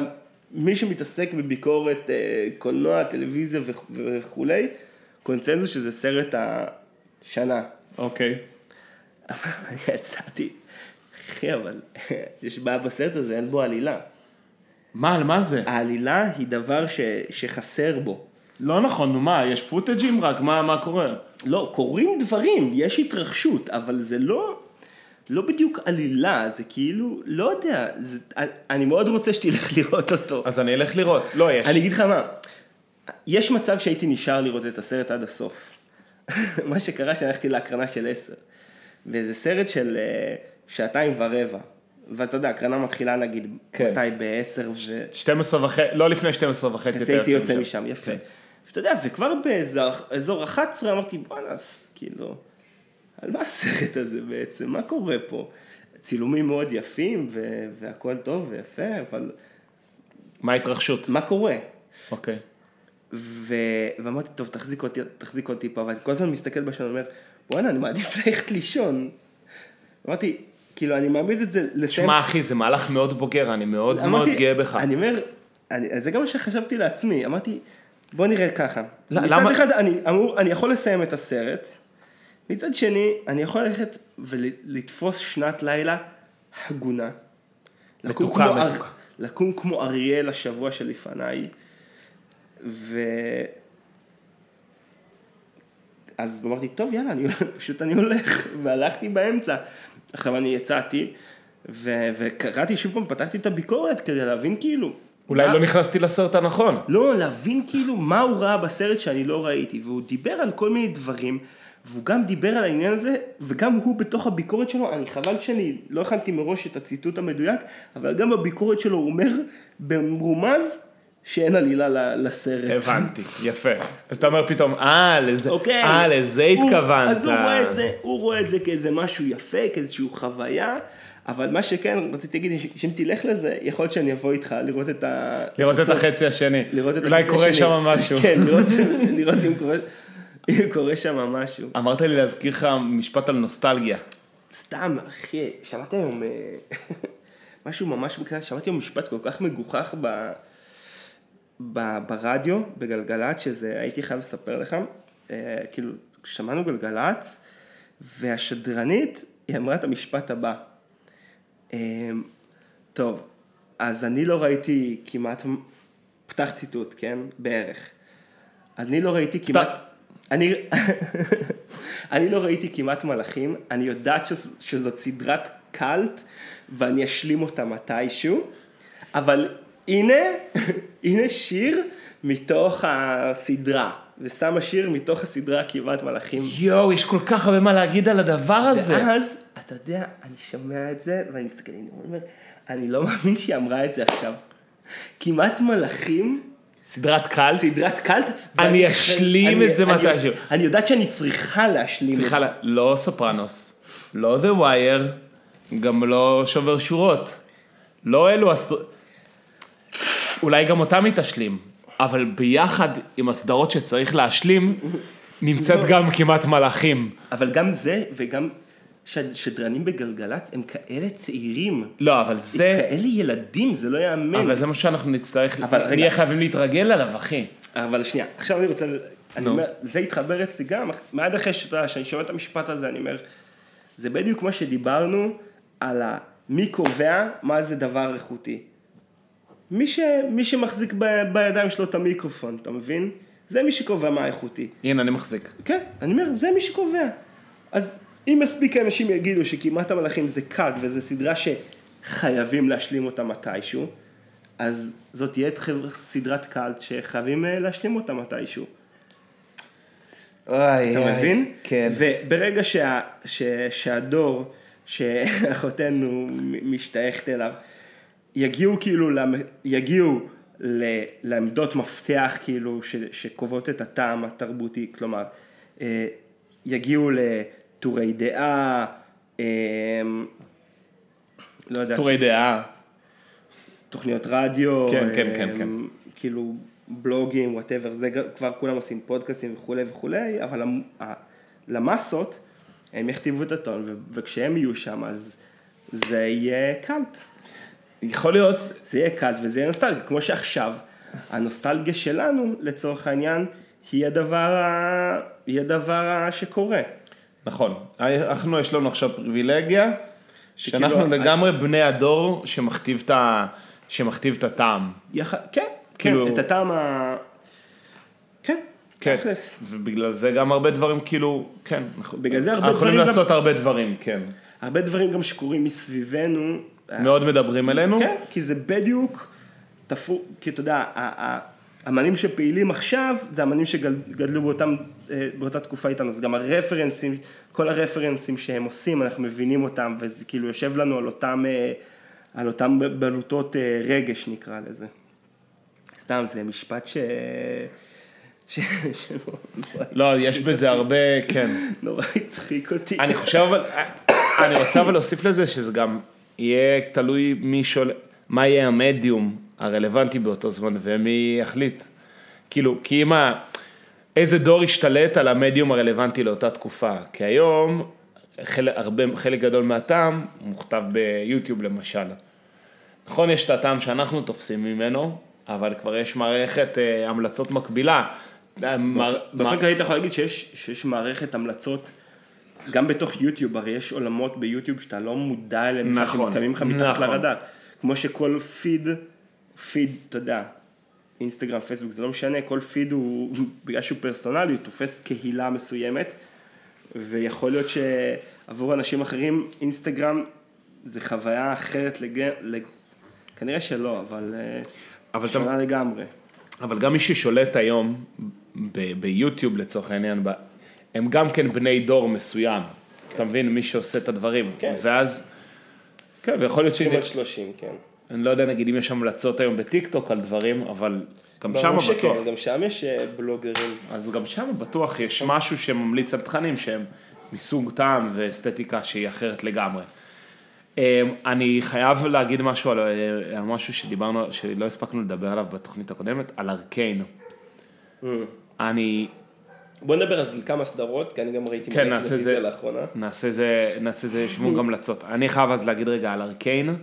A: מי שמתעסק בביקורת אה, קולנוע, טלוויזיה וכ- וכולי, קונצנזוס שזה סרט השנה.
B: אוקיי.
A: אני יצאתי, אחי, אבל יש בעיה בסרט הזה, אין בו עלילה.
B: מה, על מה זה?
A: העלילה היא דבר ש, שחסר בו.
B: לא נכון, נו מה, יש פוטג'ים רק, מה מה קורה?
A: לא, קורים דברים, יש התרחשות, אבל זה לא... לא בדיוק עלילה, זה כאילו, לא יודע, זה, אני, מאוד רוצה שתלך לראות אותו.
B: אז אני אלך לראות. לא, יש.
A: אני אגיד לך מה, יש מצב שהייתי נשאר לראות את הסרט עד הסוף. מה שקרה שהלכתי להקרנה של עשר. וזה סרט של אה, שעתיים ורבע. ואתה יודע, הקרנה מתחילה נגיד,
B: כן.
A: מתי בעשר ו...
B: 12 וחצי, לא לפני 12 וחצי.
A: אז הייתי יוצא
B: משם.
A: משם, יפה. ואתה יודע, וכבר באזור 11 אמרתי, בואנה, אז כאילו, על מה הסרט הזה בעצם? מה קורה פה? צילומים מאוד יפים, ו- והכל טוב ויפה, אבל
B: מה ההתרחשות?
A: מה קורה?
B: אוקיי.
A: ו... ואמרתי, טוב, תחזיק אותי, תחזיק אותי פה, אבל כל הזמן מסתכל בשעון ואומר, בואנה, אני מעדיף ללכת לישון. אמרתי, כאילו, אני מעמיד את זה לסיים...
B: שמע אחי, זה מהלך מאוד בוגר, אני מאוד מאוד
A: אמרתי,
B: גאה בך.
A: אני אומר, אני, זה גם מה שחשבתי לעצמי, אמרתי, בוא נראה ככה.
B: לא,
A: מצד
B: למה-
A: אחד, אני, אמור, אני יכול לסיים את הסרט, מצד שני, אני יכול ללכת ולתפוס שנת לילה הגונה.
B: מתוקה,
A: כמו אר-
B: מתוקה.
A: לקום כמו אריאל השבוע שלפניי, ו... אז אמרתי, טוב, יאללה, אני, פשוט אני הולך, והלכתי באמצע. עכשיו אני יצאתי, ו- וקראתי שוב פעם, פתחתי את הביקורת כדי להבין כאילו...
B: אולי
A: מה-
B: לא נכנסתי לסרט הנכון.
A: לא, להבין כאילו מה הוא ראה בסרט שאני לא ראיתי, והוא דיבר על כל מיני דברים, והוא גם דיבר על העניין הזה, וגם הוא בתוך הביקורת שלו, אני חבל שאני לא הכנתי מראש את הציטוט המדויק, אבל גם בביקורת שלו הוא אומר במרומז שאין עלילה לסרט.
B: הבנתי, יפה. אז אתה אומר פתאום, אה, לזה,
A: אוקיי.
B: אה, לזה התכוונת.
A: אז הוא רואה את זה, הוא רואה את זה כאיזה משהו יפה, כאיזושהי חוויה. אבל מה שכן, רציתי להגיד, שאם תלך לזה, יכול להיות שאני אבוא איתך לראות את ה...
B: לראות את
A: הסוף.
B: החצי השני.
A: לראות את
B: אולי קורה. שם משהו.
A: כן, לראות, לראות אם קורה, אם קורה שם משהו.
B: אמרת לי להזכיר לך משפט על נוסטלגיה.
A: סתם, אחי, שמעתי היום אה, משהו ממש שמעתי היום משפט כל כך מגוחך ב, ברדיו, בגלגלצ, שזה הייתי חייב לספר לך, אה, כאילו, שמענו גלגלצ, והשדרנית, היא אמרה את המשפט הבא. אה, טוב, אז אני לא ראיתי כמעט, פתח ציטוט, כן? בערך. אני לא ראיתי כמעט, אני, אני לא ראיתי כמעט מלאכים, אני יודעת שז, שזאת סדרת קאלט ואני אשלים אותה מתישהו, אבל הנה, הנה שיר מתוך הסדרה, ושמה שיר מתוך הסדרה כמעט מלאכים.
B: יואו, יש כל כך הרבה מה להגיד על הדבר הזה.
A: ואז, אתה יודע, אני שומע את זה ואני מסתכל, אני אומר, אני לא מאמין שהיא אמרה את זה עכשיו. כמעט מלאכים
B: סדרת קל.
A: סדרת קאלט.
B: אני אשלים
A: אני-
B: את זה
A: אני-
B: מתישהו.
A: אני יודעת שאני צריכה להשלים את
B: צריכה,
A: זה.
B: לה- לא סופרנוס, לא The Wire, גם לא שובר שורות. לא אלו הסד... אולי גם אותם היא תשלים, אבל ביחד עם הסדרות שצריך להשלים, נמצאת גם כמעט מלאכים.
A: אבל גם זה, וגם שדרנים בגלגלצ הם כאלה צעירים.
B: לא, אבל זה,
A: כאלה ילדים, זה לא ייאמן.
B: אבל זה מה שאנחנו נצטרך,
A: אבל רגע.
B: נהיה חייבים להתרגל עליו, אחי.
A: אבל שנייה, עכשיו אני רוצה, אני. אומר, זה התחבר אצלי גם, מיד אחרי שאתה, שאני שומע את המשפט הזה, אני אומר, זה בדיוק כמו שדיברנו על ה, מי קובע מה זה דבר איכותי. מי, ש, מי שמחזיק ב, בידיים שלו את המיקרופון, אתה מבין? זה מי שקובע מה איכותי.
B: הנה, אני מחזיק.
A: כן, אני אומר, זה מי שקובע. אז אם מספיק אנשים יגידו שכמעט המלאכים זה קאט וזו סדרה שחייבים להשלים אותה מתישהו, אז זאת תהיה חבר- סדרת קאלט שחייבים אה, להשלים אותה מתישהו.
B: אוי,
A: אתה מבין?
B: כן.
A: וברגע שה, ש, שהדור שאחותנו משתייכת אליו, יגיעו כאילו, יגיעו לעמדות מפתח כאילו ש, שקובעות את הטעם התרבותי, כלומר, אה, יגיעו לטורי דעה, אה, לא יודע,
B: טורי דעה.
A: תוכניות רדיו,
B: כן, כן,
A: אה,
B: כן, כן.
A: כאילו בלוגים, whatever, זה כבר כולם עושים פודקאסטים וכולי וכולי, אבל למסות, הם יכתיבו את הטון, וכשהם יהיו שם, אז זה יהיה cult.
B: יכול להיות,
A: זה יהיה קאלט וזה יהיה נוסטלגיה, כמו שעכשיו, הנוסטלגיה שלנו, לצורך העניין, היא הדבר, ה... היא הדבר ה- שקורה.
B: נכון, אנחנו יש לנו עכשיו פריבילגיה, שאנחנו
A: שכאילו,
B: לגמרי בני הדור שמכתיב את ה- שמכתיב את הטעם.
A: יח... כן,
B: כאילו-
A: כן, את הטעם ה... כן,
B: כן,
A: תכלס.
B: ובגלל זה גם הרבה דברים כאילו, כן,
A: בגלל זה הרבה
B: אנחנו יכולים לעשות הרבה דברים, כן.
A: הרבה דברים גם שקורים מסביבנו.
B: מאוד מדברים אלינו.
A: כן, כי זה בדיוק, תפו, כי אתה יודע, ה- ה- אמנים שפעילים עכשיו, זה אמנים שגדלו באותם, אה, באותה תקופה איתנו, אז גם הרפרנסים, כל הרפרנסים שהם עושים, אנחנו מבינים אותם, וזה כאילו יושב לנו על אותם, אה, על אותם בלוטות אה, רגש נקרא לזה. סתם, זה משפט ש...
B: לא, יש בזה הרבה, כן.
A: נורא הצחיק אותי.
B: אני חושב אבל, אני רוצה אבל להוסיף לזה שזה גם יהיה תלוי מי שואל, מה יהיה המדיום הרלוונטי באותו זמן ומי יחליט. כאילו, כי אם ה... איזה דור ישתלט על המדיום הרלוונטי לאותה תקופה. כי היום, חלק, הרבה, חלק גדול מהטעם מוכתב ביוטיוב למשל. נכון, יש את הטעם שאנחנו תופסים ממנו, אבל כבר יש מערכת אה, המלצות מקבילה. אה,
A: באופן כללי אתה יכול להגיד שיש, שיש מערכת המלצות, גם בתוך יוטיוב, הרי יש עולמות ביוטיוב שאתה לא מודע אליהם,
B: נכון,
A: שמתקיימים לך מתחת
B: נכון.
A: לרדאר. כמו שכל פיד, פיד, אתה יודע, אינסטגרם, פייסבוק, זה לא משנה, כל פיד הוא, בגלל שהוא פרסונלי, הוא תופס קהילה מסוימת, ויכול להיות שעבור אנשים אחרים, אינסטגרם זה חוויה אחרת לג... לג... כנראה שלא, אבל, אה,
B: אבל אתה-
A: שונה לגמרי.
B: אבל גם מי ששולט היום ב- ביוטיוב לצורך העניין, ב- הם גם כן בני דור מסוים. אתה מבין? מי שעושה את הדברים.
A: כן.
B: ואז, כן, ויכול להיות ש...
A: כמעט 30, כן.
B: אני לא יודע נגיד אם יש המלצות היום בטיקטוק על דברים, אבל גם שם
A: ברור
B: בטוח.
A: שכן, גם שם יש אה, בלוגרים.
B: אז גם שם בטוח יש משהו שממליץ על תכנים שהם מסוג טעם ואסתטיקה שהיא אחרת לגמרי. אמ, אני חייב להגיד משהו על, אה, על משהו שדיברנו, שלא הספקנו לדבר עליו בתוכנית הקודמת, על ארקיין. אני,
A: בוא נדבר אז על כמה סדרות, כי אני גם ראיתי
B: כן, נעשה זה.
A: לאחרונה.
B: נעשה זה, נעשה זה שוונג המלצות. אני חייב אז להגיד רגע על ארקיין.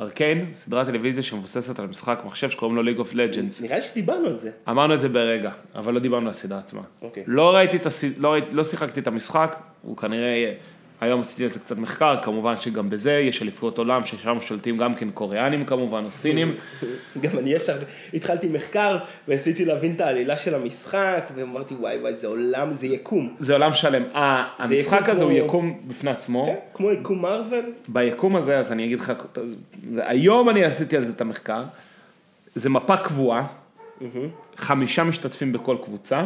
B: ארקיין, סדרת טלוויזיה שמבוססת על משחק מחשב שקוראים לו League of Legends.
A: נראה לי שדיברנו על זה.
B: אמרנו את זה ברגע, אבל לא דיברנו על הסדרה עצמה.
A: אוקיי.
B: לא ראיתי את הסד... לא, ראיתי... לא שיחקתי את המשחק, הוא כנראה, היום עשיתי על זה קצת מחקר, כמובן שגם בזה יש אליפויות עולם, ששם שולטים גם כן קוריאנים כמובן, או סינים.
A: גם אני ישר התחלתי מחקר, וניסיתי להבין את העלילה של המשחק, ואמרתי וואי וואי זה עולם, זה יקום.
B: זה עולם שלם. ה- המשחק הזה הוא יקום בפני עצמו.
A: כן, כמו יקום מארוול.
B: ביקום הזה, אז אני אגיד לך, היום אני עשיתי על זה את המחקר, זה מפה קבועה, חמישה משתתפים בכל קבוצה,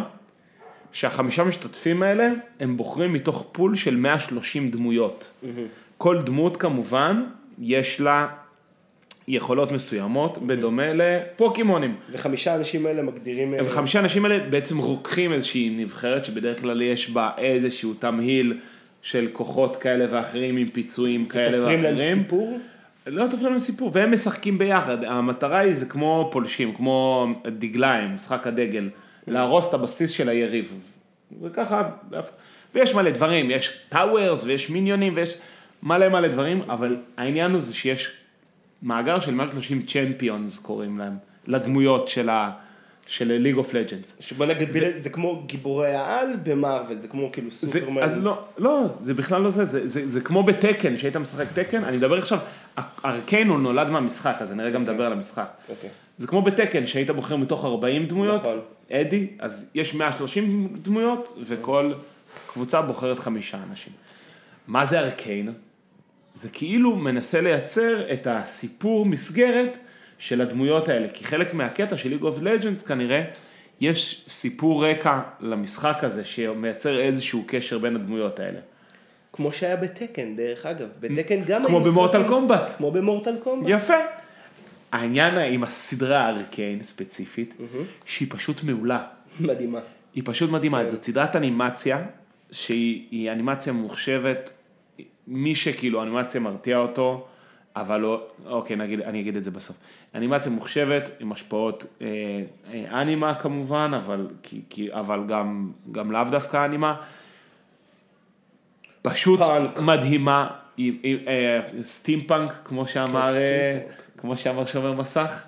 B: שהחמישה משתתפים האלה, הם בוחרים מתוך פול של 130 דמויות. כל דמות כמובן, יש לה יכולות מסוימות, בדומה לפוקימונים.
A: וחמישה האנשים האלה מגדירים... אה,
B: וחמישה האנשים האלה בעצם רוקחים איזושהי נבחרת שבדרך כלל יש בה איזשהו תמהיל של כוחות כאלה ואחרים עם פיצויים כאלה
A: תופרים להם
B: ואחרים.
A: סיפור.
B: לא תופרים להם סיפור, והם משחקים ביחד. המטרה היא זה כמו פולשים, כמו דגליים, משחק הדגל, להרוס את הבסיס של היריב. וככה, ויש מלא דברים, יש towers ויש מיניונים ויש מלא מלא דברים, אבל העניין הוא זה שיש מאגר של 130 champions קוראים להם, לדמויות של ה... של League of Legends.
A: שבוא נגיד, זה כמו גיבורי העל במארוול, זה כמו כאילו סופרמן.
B: אז לא, לא, זה בכלל לא זה, זה, זה, זה כמו בטקן, שהיית משחק טקן, אני מדבר עכשיו, הוא נולד מהמשחק, אז אני רגע מדבר על המשחק.
A: אוקיי.
B: זה כמו בטקן, שהיית בוחר מתוך 40 דמויות,
A: נכון.
B: אדי, אז יש 130 דמויות, וכל קבוצה בוחרת חמישה אנשים. מה זה ארקיין? זה כאילו מנסה לייצר את הסיפור מסגרת של הדמויות האלה, כי חלק מהקטע של League of Legends כנראה, יש סיפור רקע למשחק הזה, שמייצר איזשהו קשר בין הדמויות האלה.
A: כמו שהיה בתקן, דרך אגב. בתקן גם...
B: כמו
A: היו
B: במורטל
A: סרטים-
B: קומבט.
A: כמו במורטל קומבט.
B: יפה. העניין עם הסדרה ארקיין ספציפית, שהיא פשוט מעולה.
A: מדהימה.
B: היא פשוט מדהימה, זאת סדרת אנימציה, שהיא היא אנימציה ממוחשבת, מי שכאילו אנימציה מרתיע אותו, אבל לא, אוקיי, נגיד, אני אגיד את זה בסוף. אנימציה ממוחשבת עם השפעות אה, אה, אנימה כמובן, אבל, כי, כי, אבל גם, גם לאו דווקא אנימה. פשוט
A: פאנק.
B: מדהימה, אה, סטימפאנק, כמו שאמר, אה,
A: סטימפאנק.
B: כמו שאמר שומר מסך.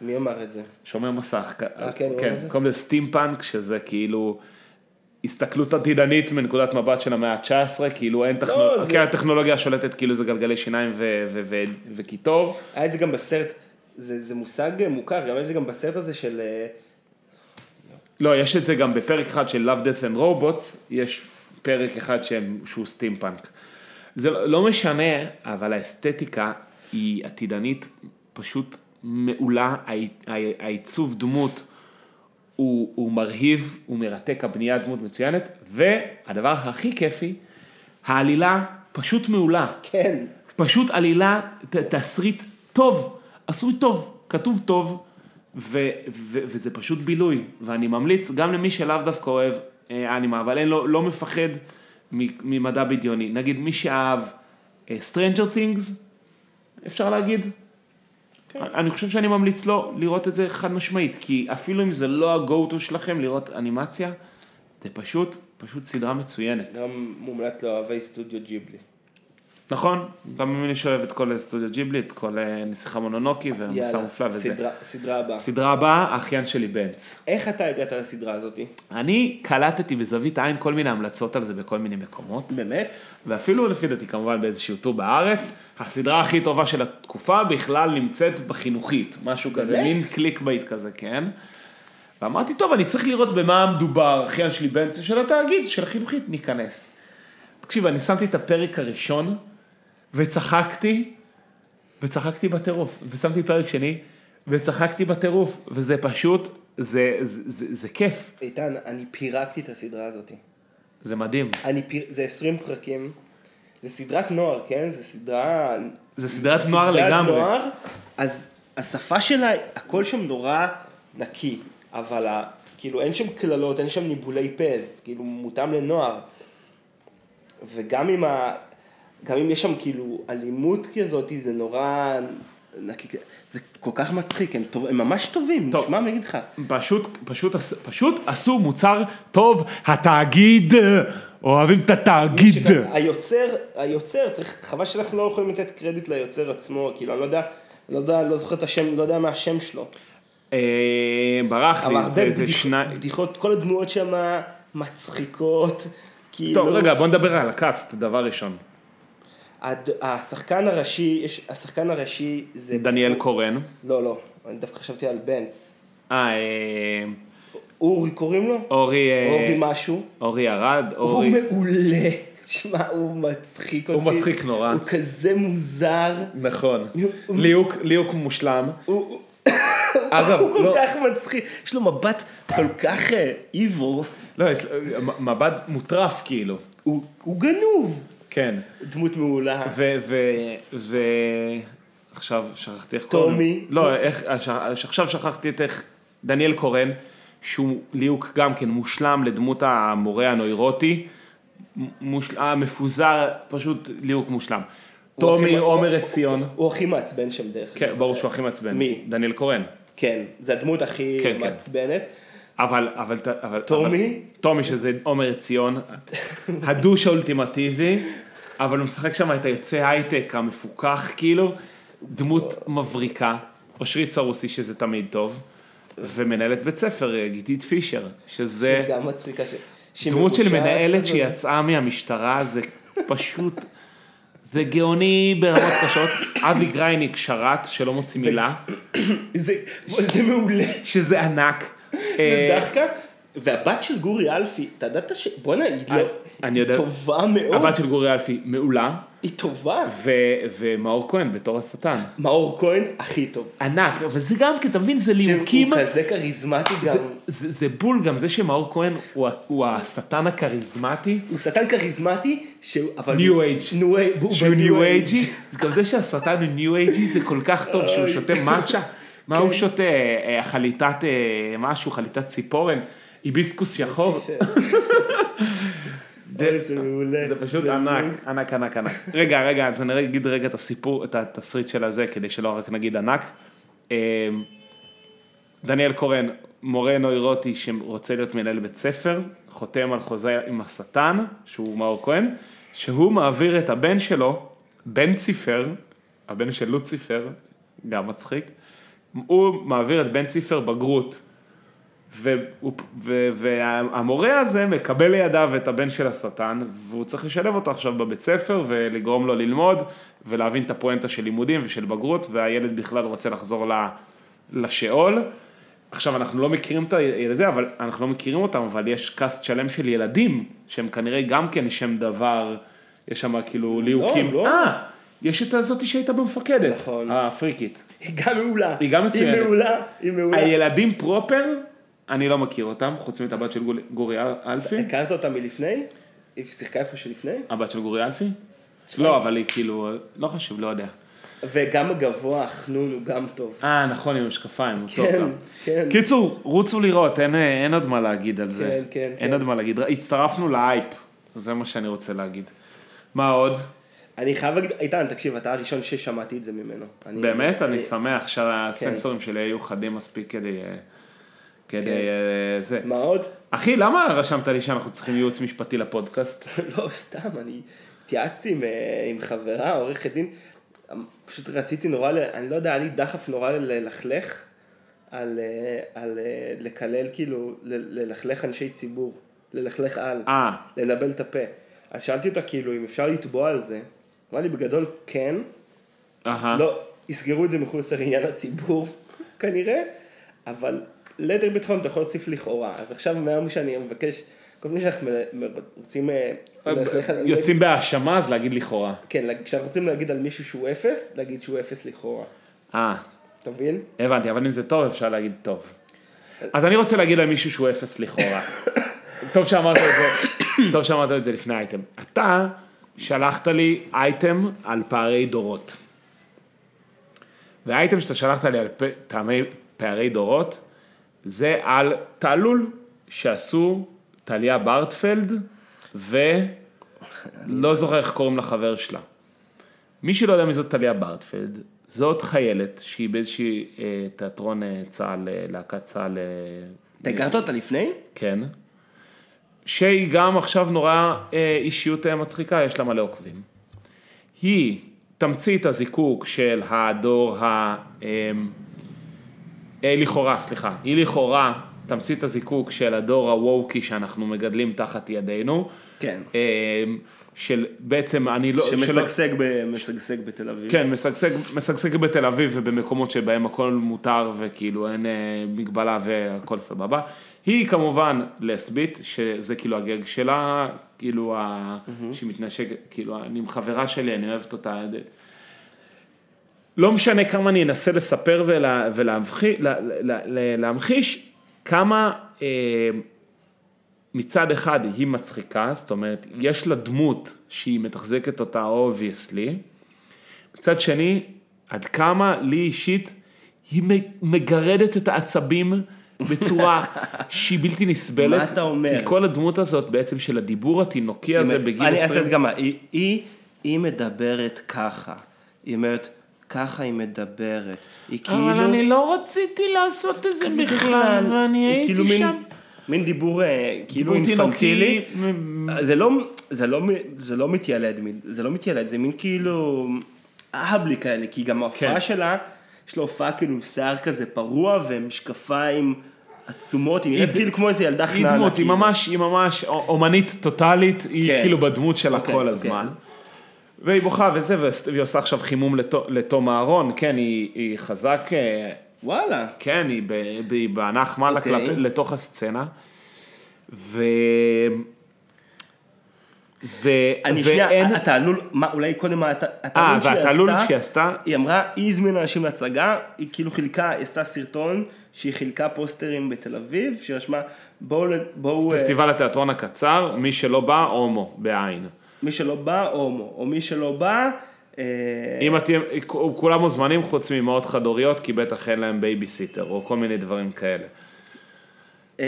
A: מי אמר את זה?
B: שומר מסך,
A: אה, כן,
B: כן? קוראים לזה סטימפאנק, שזה כאילו הסתכלות עתידנית מנקודת מבט של המאה ה-19, כאילו אין טכנולוגיה,
A: לא, זה-
B: כן, הטכנולוגיה השולטת כאילו זה גלגלי שיניים ו- ו- ו- וקיטור,
A: היה את זה גם בסרט, זה, זה מושג מוכר, גם היה את זה גם בסרט הזה של... אה,
B: לא, יש את זה גם בפרק אחד של Love, Death and Robots, יש פרק אחד שהם, שהוא סטימפאנק. זה לא- לא משנה, אבל האסתטיקה היא עתידנית פשוט מעולה, העי- העי- העיצוב דמות הוא, הוא מרהיב, הוא מרתק, הבנייה דמות מצוינת, והדבר הכי כיפי, העלילה פשוט מעולה.
A: כן.
B: פשוט עלילה, ת- תסריט טוב, עשוי טוב, כתוב טוב, ו, ו, וזה פשוט בילוי, ואני ממליץ גם למי שלאו דווקא אוהב אה, אנימה, אבל אין לו, לא מפחד מ- ממדע בדיוני. נגיד מי שאהב אה, Stranger Things, אפשר להגיד,
A: כן.
B: אני חושב שאני ממליץ לו לראות את זה חד משמעית, כי אפילו אם זה לא ה-go-to שלכם לראות אנימציה, זה פשוט, פשוט סדרה מצוינת.
A: גם מומלץ לאוהבי סטודיו ג'יבלי.
B: נכון, גם מי שאוהב את כל סטודיו ג'יבלי, את כל אה, נסיכה מונונוקי ומסע מופלא וזה.
A: סדרה- סדרה הבאה.
B: סדרה הבאה, האחיין שלי בנץ.
A: איך אתה הגעת לסדרה הזאתי?
B: אני קלטתי בזווית העין כל מיני המלצות על זה בכל מיני מקומות,
A: באמת?
B: ואפילו לפי דעתי כמובן באיזשהו טור בארץ, הסדרה הכי טובה של התקופה בכלל נמצאת בחינוכית, משהו כזה,
A: באמת?
B: מין clickbait כזה, כן? ואמרתי, טוב, אני צריך לראות במה מדובר, אחיין שלי בנץ של התאגיד, של החינוכית, ניכנס. תקשיב, אני שמתי את הפרק הראשון, וצחקתי, וצחקתי בטירוף, ושמתי פרק שני, וצחקתי בטירוף, וזה פשוט, זה, זה, זה, זה כיף,
A: איתן, אני פירקתי את הסדרה הזאתי.
B: זה מדהים.
A: אני פיר... זה 20 פרקים. זה סדרת נוער, כן? זה סדרה...
B: זה סדרת נוער לגמרי.
A: נוער, אז השפה שלה, הכל שם נורא נקי, אבל ה... כאילו אין שם קללות, אין שם ניבולי פז, כאילו מותאם לנוער. וגם אם ה... גם אם יש שם כאילו אלימות כזאת, זה נורא. זה כל כך מצחיק, הם, טוב, הם ממש טובים,
B: טוב.
A: נשמע מה אני אגיד לך.
B: פשוט, פשוט, פשוט עשו מוצר טוב, התאגיד, אוהבים את התאגיד.
A: שגם היוצר, היוצר, צריך, חבל שאנחנו לא יכולים לתת קרדיט ליוצר עצמו, כאילו, אני לא יודע, לא יודע, לא זוכר את השם, לא יודע מה השם שלו.
B: אה, ברח
A: אבל
B: לי, זה, זה
A: בדיח-
B: שני...
A: בדיחות, כל הדמויות שם מצחיקות, כאילו,
B: טוב, רגע, בוא נדבר על הקאסט, דבר ראשון.
A: הד- השחקן הראשי, יש, השחקן הראשי זה...
B: דניאל קורן.
A: לא, לא, אני דווקא חשבתי על בנץ.
B: אה, אה,
A: אורי קוראים לו?
B: אורי... אה,
A: אורי משהו.
B: אורי ארד,
A: הוא
B: אורי...
A: מעולה. תשמע, הוא מצחיק אותי.
B: הוא מצחיק נורא.
A: הוא כזה מוזר.
B: נכון.
A: הוא-
B: ליהוק, ליהוק מושלם.
A: הוא...
B: אגב,
A: הוא כל
B: לא,
A: כך מצחיק, יש לו מבט כל כך איבו,
B: לא, יש לו- מבט מוטרף כאילו.
A: הוא הוא גנוב.
B: כן.
A: דמות מעולה.
B: ו... ו... ו... עכשיו שכחתי איך קוראים.
A: טומי.
B: לא, איך... עכשיו שכחתי את איך... דניאל קורן, שהוא ליהוק גם כן מושלם לדמות המורה הנוירוטי. מושל... המפוזר, פשוט ליהוק מושלם. טומי עומר עציון.
A: הוא הכי מעצבן שם דרך
B: כן,
A: אגב.
B: ברור שהוא הכי מעצבן.
A: מי?
B: דניאל קורן.
A: כן, זה הדמות הכי
B: כן, כן.
A: מעצבנת.
B: אבל, אבל, אבל...
A: טומי?
B: אבל, טומי שזה עומר עציון, ה douche האולטימטיבי, אבל הוא משחק שם את היוצא הייטק המפוקח, כאילו, דמות מבריקה, אושרית סרוסי שזה תמיד טוב, ומנהלת בית ספר, אה, גיתית פישר, שזה
A: שהיא גם מצחיקה. ש- שהיא
B: דמות של מנהלת. שיצאה מהמשטרה, זה פשוט, זה גאוני ברמות קשות. אבי גרייניק שרת, שלא מוציא מילה,
A: זה מעולה.
B: שזה ענק. אה,
A: דווקא, והבת של גורי אלפי, אתה ידעת ש... בואנה, היא לא...
B: אני
A: היא
B: יודע.
A: טובה מאוד.
B: הבת של גורי אלפי מעולה,
A: היא טובה.
B: ו- ומאור כהן בתור השטן.
A: מאור כהן הכי טוב.
B: ענק, וזה גם, כי אתה מבין, זה ליהוקים,
A: הוא כזה כריזמטי גם.
B: זה, זה, זה בול גם זה שמאור כהן הוא, הוא השטן הכריזמטי,
A: הוא שטן כריזמטי. אבל
B: ניו אייג'.
A: ניו אייג'. הוא
B: שהוא ניו
A: אייג'.
B: אייג'י, גם זה שהשטן הוא ניו אייג'י זה כל כך טוב שהוא. שותה מאצ'ה, מה הוא שותה, אה, חליטת אה, משהו, חליטת ציפורן, היביסקוס שחור,
A: זה מעולה.
B: זה פשוט ענק. ענק, ענק, ענק. רגע, רגע, אז אני אגיד רגע את הסיפור, את התסריט של הזה, כדי שלא רק נגיד ענק. אה, דניאל קורן, מורה נוירוטי שרוצה להיות מנהל בית ספר, חותם על חוזה עם השטן, שהוא מאור כהן, שהוא מעביר את הבן שלו, בן ציפר, הבן של לוציפר, גם מצחיק, הוא מעביר את בן ציפר בגרות. והמורה הזה מקבל לידיו את הבן של השטן, והוא צריך לשלב אותו עכשיו בבית ספר ולגרום לו ללמוד ולהבין את הפואנטה של לימודים ושל בגרות, והילד בכלל רוצה לחזור לשאול. עכשיו, אנחנו לא מכירים את זה, אבל אנחנו לא מכירים אותם, אבל יש קאסט שלם של ילדים, שהם כנראה גם כן שם דבר, יש שם כאילו ליהוקים.
A: לא.
B: אה, יש את הזאתי שהייתה במפקדת.
A: נכון.
B: הפריקית.
A: היא גם מעולה.
B: היא גם מצוינת.
A: היא מעולה, היא מעולה.
B: הילדים פרופר, אני לא מכיר אותם, חוץ מאת הבת של גורי אלפי.
A: הכרת אותה מלפני? היא שיחקה איפה שלפני?
B: הבת של גורי אלפי? לא, אבל היא כאילו, לא חשוב, לא יודע.
A: וגם הגבוה, החנון הוא גם טוב.
B: אה, נכון, עם המשקפיים, הוא טוב
A: כן,
B: גם.
A: כן.
B: קיצור, רוצו לראות, אין, אין עוד מה להגיד על זה.
A: כן, כן,
B: אין
A: כן.
B: עוד מה להגיד. הצטרפנו לאייפ, זה מה שאני רוצה להגיד. מה עוד?
A: אני חייב להגיד, איתן, תקשיב, אתה הראשון ששמעתי את זה ממנו.
B: באמת, אני
A: אני-
B: שמח שהסנסורים שלי היו חדים מספיק כדי... כדי אה, זה.
A: מה עוד?
B: אחי, למה רשמת לי שאנחנו צריכים ייעוץ משפטי לפודקאסט?
A: לא, סתם, אני התייעצתי עם, אה, עם חברה, עורכת דין, פשוט רציתי נורא, אני לא יודע, היה לי דחף נורא ללכלך, על, אה, על לקלל, כאילו, ל- ללכלך אנשי ציבור, ללכלך על,
B: אה,
A: לנבל את הפה. אז שאלתי אותה, כאילו, אם אפשר לתבוע על זה. אמרה לי, בגדול, כן.
B: אהה.
A: לא, יסגרו את זה מחוסר עניין הציבור, כנראה, אבל ליתר ביטחון אתה יכול להוסיף לכאורה. אז עכשיו מהיום שאני מבקש, כל פעם שאנחנו רוצים... אה, על-
B: יוצאים בהאשמה, אז להגיד לכאורה.
A: כן, כשאנחנו רוצים להגיד על מישהו שהוא אפס, להגיד שהוא אפס לכאורה.
B: אה,
A: אתה מבין?
B: הבנתי, אבל אם זה טוב, אפשר להגיד טוב. אז אני רוצה להגיד למישהו שהוא אפס לכאורה. טוב שאמרת את זה, טוב שאמרת את זה לפני האייטם. אתה שלחת לי אייטם על פערי דורות. והאייטם שאתה שלחת לי על פ- טעמי פערי דורות, זה על תעלול שעשו טליה ברטפלד, ולא זוכר איך קוראים לחבר שלה. מי שלא יודע מי זאת טליה ברטפלד, זאת חיילת שהיא באיזושהי אה, תיאטרון אה, צה"ל, אה, להקת צה"ל, אה,
A: אתה הכרת אותה לפני?
B: כן, שהיא גם עכשיו נורא אה, אישיות אה, מצחיקה, יש לה מלא עוקבים. היא תמצית הזיקוק של הדור ה... אה, לכאורה, סליחה, היא לכאורה תמצית הזיקוק של הדור הווקי שאנחנו מגדלים תחת ידינו.
A: כן.
B: אה, של בעצם אני לא...
A: שמשגשג ב- משגשג בתל אביב.
B: כן, משגשג, משגשג בתל אביב ובמקומות שבהם הכל מותר וכאילו אין אה, מגבלה והכל סבבה. היא כמובן לסבית, שזה כאילו הגג שלה, כאילו, ה... שהיא מתנשקת, כאילו, אני עם חברה שלי, אני אוהבת אותה. לא משנה כמה אני אנסה לספר ולה, ולהמחיש, לה, לה, לה, להמחיש כמה אה, מצד אחד היא מצחיקה, זאת אומרת, יש לה דמות שהיא מתחזקת אותה obviously, מצד שני, עד כמה לי אישית היא מגרדת את העצבים בצורה שהיא בלתי נסבלת.
A: מה אתה אומר?
B: כי כל הדמות הזאת בעצם של הדיבור התינוקי הזה בגיל
A: אני אעשה
B: 20,
A: הדגמה, היא, היא, היא מדברת ככה, היא אומרת, ככה היא מדברת, היא כאילו...
B: אבל אני לא רציתי לעשות את זה בכלל, ואני
A: היא
B: הייתי
A: כאילו מין-
B: שם.
A: מין דיבור אה, כאילו אינפנטילי. זה לא, זה לא, זה לא מתיילד, זה לא מתיילד, זה מין כאילו אהבלי כאלה, כי גם ההופעה
B: כן.
A: שלה, יש לה הופעה כאילו עם שיער כזה פרוע ומשקפיים עצומות, היא נראית
B: היא-
A: כאילו כמו איזה ילדה
B: היא
A: חננה.
B: דמות, היא
A: כאילו.
B: ממש, היא ממש אומנית טוטאלית, היא
A: כן.
B: כאילו בדמות שלה
A: אוקיי,
B: כל
A: אוקיי.
B: הזמן. והיא בוכה וזה, והיא עושה עכשיו חימום לתו- לתום אהרון, כן, היא היא חזק, אה,
A: וואלה.
B: כן, היא ב- היא באנח מעלה. כלפי- לתוך הסצנה. ו... ו...
A: אני
B: ואין-
A: שנייה, אתה עלול, מה, אולי קודם מה, אתה-
B: אה,
A: התעלול שהיא
B: והתעלול
A: עשתה,
B: שהיא עשתה,
A: היא אמרה, היא הזמינה אנשים להצגה, היא כאילו חילקה, היא עשתה סרטון, שהיא חילקה פוסטרים בתל אביב, שרשמה, בואו, אה,
B: פסטיבל התיאטרון הקצר, מי שלא בא, הומו, בעין.
A: מי שלא בא, הומו, או מי שלא בא, אה,
B: אם אתם, כולם מוזמנים חוץ מאמהות חד-הוריות, כי בטח אין להם בייביסיטר, או כל מיני דברים כאלה.
A: אה,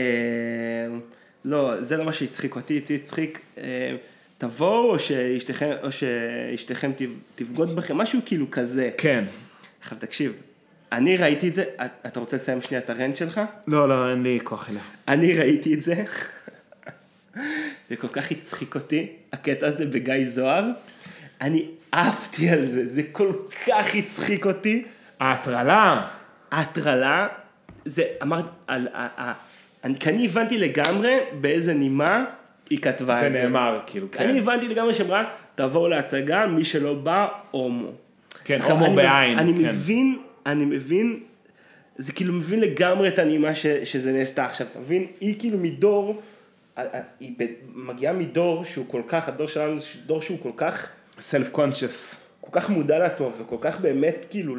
A: לא, זה לא מה שהצחיק אותי, אותי הצחיק, אה, תבואו, או שאשתכם, או שאשתכם תב- תבגוד בכם, משהו כאילו כזה.
B: כן.
A: עכשיו תקשיב, אני ראיתי את זה, את- אתה רוצה לסיים שנייה את הרנט שלך?
B: לא, לא, אין לי כוח אליה.
A: אני ראיתי את זה, זה כל כך הצחיק אותי, הקטע הזה בגיא זוהר, אני עפתי על זה, זה כל כך הצחיק אותי,
B: ההטרלה.
A: ההטרלה, זה, אמרת, על, כי אני הבנתי לגמרי באיזה נימה היא כתבה
B: זה
A: את זה.
B: נאמר, כאילו, כן.
A: אני הבנתי לגמרי שאמרה, תבואו להצגה, מי שלא בא, הומו.
B: כן,
A: עכשיו,
B: הומו
A: אני-
B: בעין,
A: אני
B: כן.
A: מבין, אני מבין זה כאילו מבין לגמרי את הנימה ש, שזה נעשתה עכשיו, אתה מבין? היא כאילו מדור, היא מגיעה מדור שהוא כל כך, הדור שלנו זה דור שהוא כל כך...
B: סלף קונצ'ס.
A: כל כך מודע לעצמו וכל כך באמת כאילו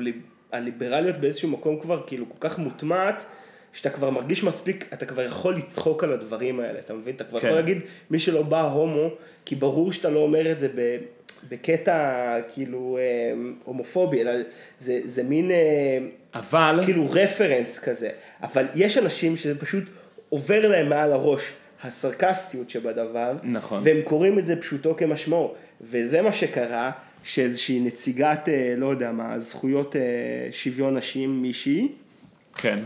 A: הליברליות באיזשהו מקום כבר כאילו כל כך מוטמעת. שאתה כבר מרגיש מספיק, אתה כבר יכול לצחוק על הדברים האלה, אתה מבין? אתה כבר כן. יכול להגיד, מי שלא בא הומו, כי ברור שאתה לא אומר את זה בקטע כאילו אה, הומופובי, אלא זה, זה מין, אה,
B: אבל,
A: כאילו רפרנס כזה, אבל יש אנשים שזה פשוט עובר להם מעל הראש, הסרקסטיות שבדבר,
B: נכון,
A: והם קוראים את זה פשוטו כמשמעו, וזה מה שקרה, שאיזושהי נציגת, אה, לא יודע מה, זכויות שוויון נשים מישהי,
B: כן.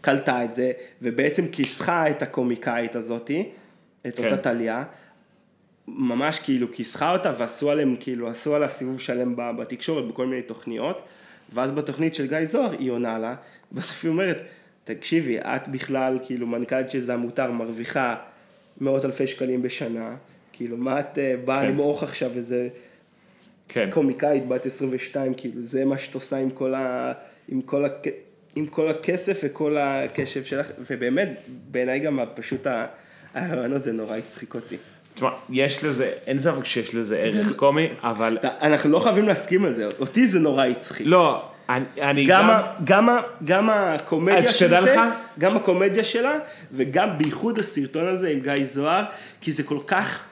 A: קלטה את זה, ובעצם כיסחה את הקומיקאית הזאתי, את כן. אותה טליה, ממש כאילו כיסחה אותה ועשו עליהם, כאילו עשו עליה סיבוב שלם בתקשורת בכל מיני תוכניות, ואז בתוכנית של גיא זוהר היא עונה לה, בסוף היא אומרת, תקשיבי, את בכלל כאילו מנכ"לית של זה המותר מרוויחה מאות אלפי שקלים בשנה, כאילו מה את אה, באה כן. למעוך עכשיו איזה כן. קומיקאית בת 22, כאילו זה מה שאת עושה עם כל ה... עם כל ה... עם כל הכסף וכל הקשב שלך, ובאמת, בעיניי גם פשוט הרעיון הזה נורא הצחיק אותי.
B: תשמע, יש לזה, אין ספק שיש לזה ערך קומי, אבל...
A: אנחנו לא חייבים להסכים על זה, אותי זה נורא הצחיק.
B: לא, אני
A: גם... גם, גם הקומדיה של זה, גם הקומדיה שלה, וגם בייחוד הסרטון הזה עם גיא זוהר, כי זה כל כך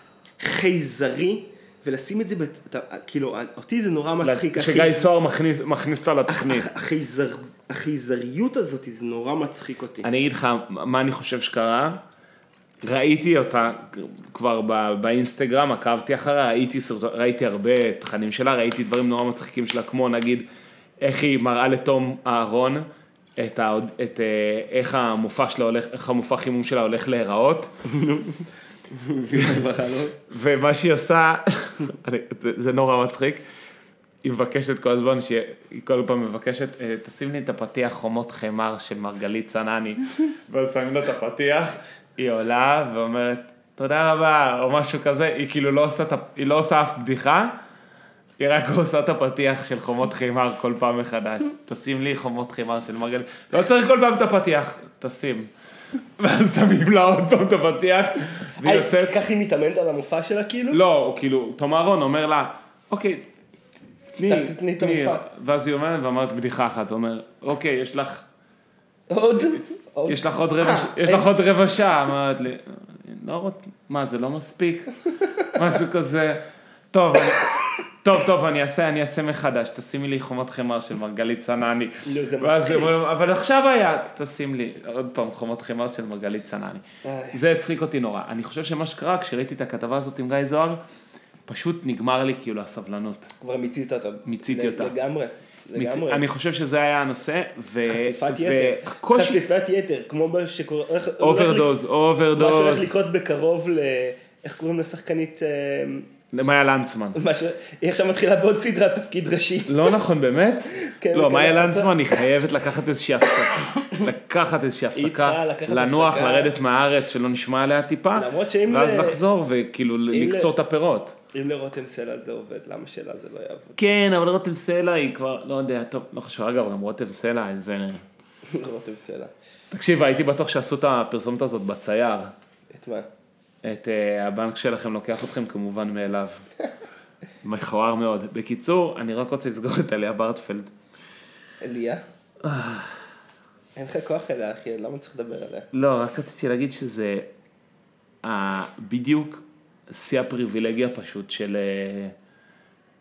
A: חייזרי. ולשים את זה, בת, כאילו, אותי זה נורא מצחיק.
B: שגיא סוהר מכניס, מכניס אותה לתוכנית.
A: החייזר, החייזריות הזאת, זה נורא מצחיק אותי.
B: אני אגיד לך מה אני חושב שקרה. ראיתי אותה כבר באינסטגרם, עקבתי אחריה, ראיתי, ראיתי הרבה תכנים שלה, ראיתי דברים נורא מצחיקים שלה, כמו נגיד איך היא מראה לתום אהרון את, ה, את אה, איך המופע שלה הולך, איך המופע חימום שלה הולך להיראות. ומה שהיא עושה, זה נורא מצחיק, היא מבקשת כל הזמן, שהיא כל פעם מבקשת, אה, תשים לי את הפתיח חומות חמר של מרגלית צנני, ואז שמים לה את הפתיח, היא עולה ואומרת, תודה רבה, או משהו כזה, היא כאילו לא עושה, היא לא עושה אף בדיחה, היא רק עושה את הפתיח של חומות חימר כל פעם מחדש. תשים לי חומות חימר של מרגלית. לא צריך כל פעם את הפתיח, תשים. ואז שמים לה עוד פעם את הפתיח, והיא יוצאת...
A: ככה היא מתאמנת על המופע שלה כאילו?
B: לא, כאילו, תום אהרון אומר לה, אוקיי,
A: תני, תני.
B: ואז היא אומרת ואומרת בדיחה אחת, אומר, אוקיי, יש לך...
A: עוד?
B: יש לך עוד רבע, אה, יש לך עוד רבע שעה, אמרת לי, לא רוצה, מה זה לא מספיק? משהו כזה, טוב, טוב, טוב, אני אעשה, אני אעשה מחדש, תשימי לי חומות חמר של מרגלית צנני.
A: לא, זה מצחיק.
B: אבל עכשיו היה, תשים לי עוד פעם חומות חמר של מרגלית צנני. זה הצחיק אותי נורא. אני חושב שמה שקרה, כשראיתי את הכתבה הזאת עם גיא זוהר, פשוט נגמר לי כאילו הסבלנות.
A: כבר מיצית אותה.
B: מיציתי אותה.
A: לגמרי. לגמרי.
B: אני חושב שזה היה הנושא, ו...
A: חשיפת יתר. והקושי... חשיפת יתר, כמו מה שקורה...
B: overdose, overdose.
A: מה שהולך לקרות בקרוב ל... איך קוראים לשחקנית...
B: למאיה לנצמן.
A: היא עכשיו מתחילה בעוד סדרת תפקיד ראשי.
B: לא נכון, באמת? כן, לא, מאיה לנצמן היא חייבת לקחת איזושהי הפסקה. לקחת איזושהי הפסקה, לנוח, לרדת מהארץ, שלא נשמע עליה טיפה, ואז לחזור וכאילו לקצור את הפירות.
A: אם לרותם סלע זה עובד, למה שלה זה לא יעבוד?
B: כן, אבל רותם סלע היא כבר, לא יודע, טוב, לא חשוב, אגב, גם רותם סלע, איזה...
A: רותם סלע.
B: תקשיב, הייתי בטוח שעשו את הפרסומת הזאת בצייר.
A: את מה?
B: את uh, הבנק שלכם לוקח אתכם כמובן מאליו. מכוער מאוד. בקיצור, אני רק רוצה לסגור את אליה ברטפלד.
A: אליה? אין לך כוח אליה, אחי, למה צריך לדבר עליה?
B: לא, רק רציתי להגיד שזה uh, בדיוק שיא הפריבילגיה פשוט של,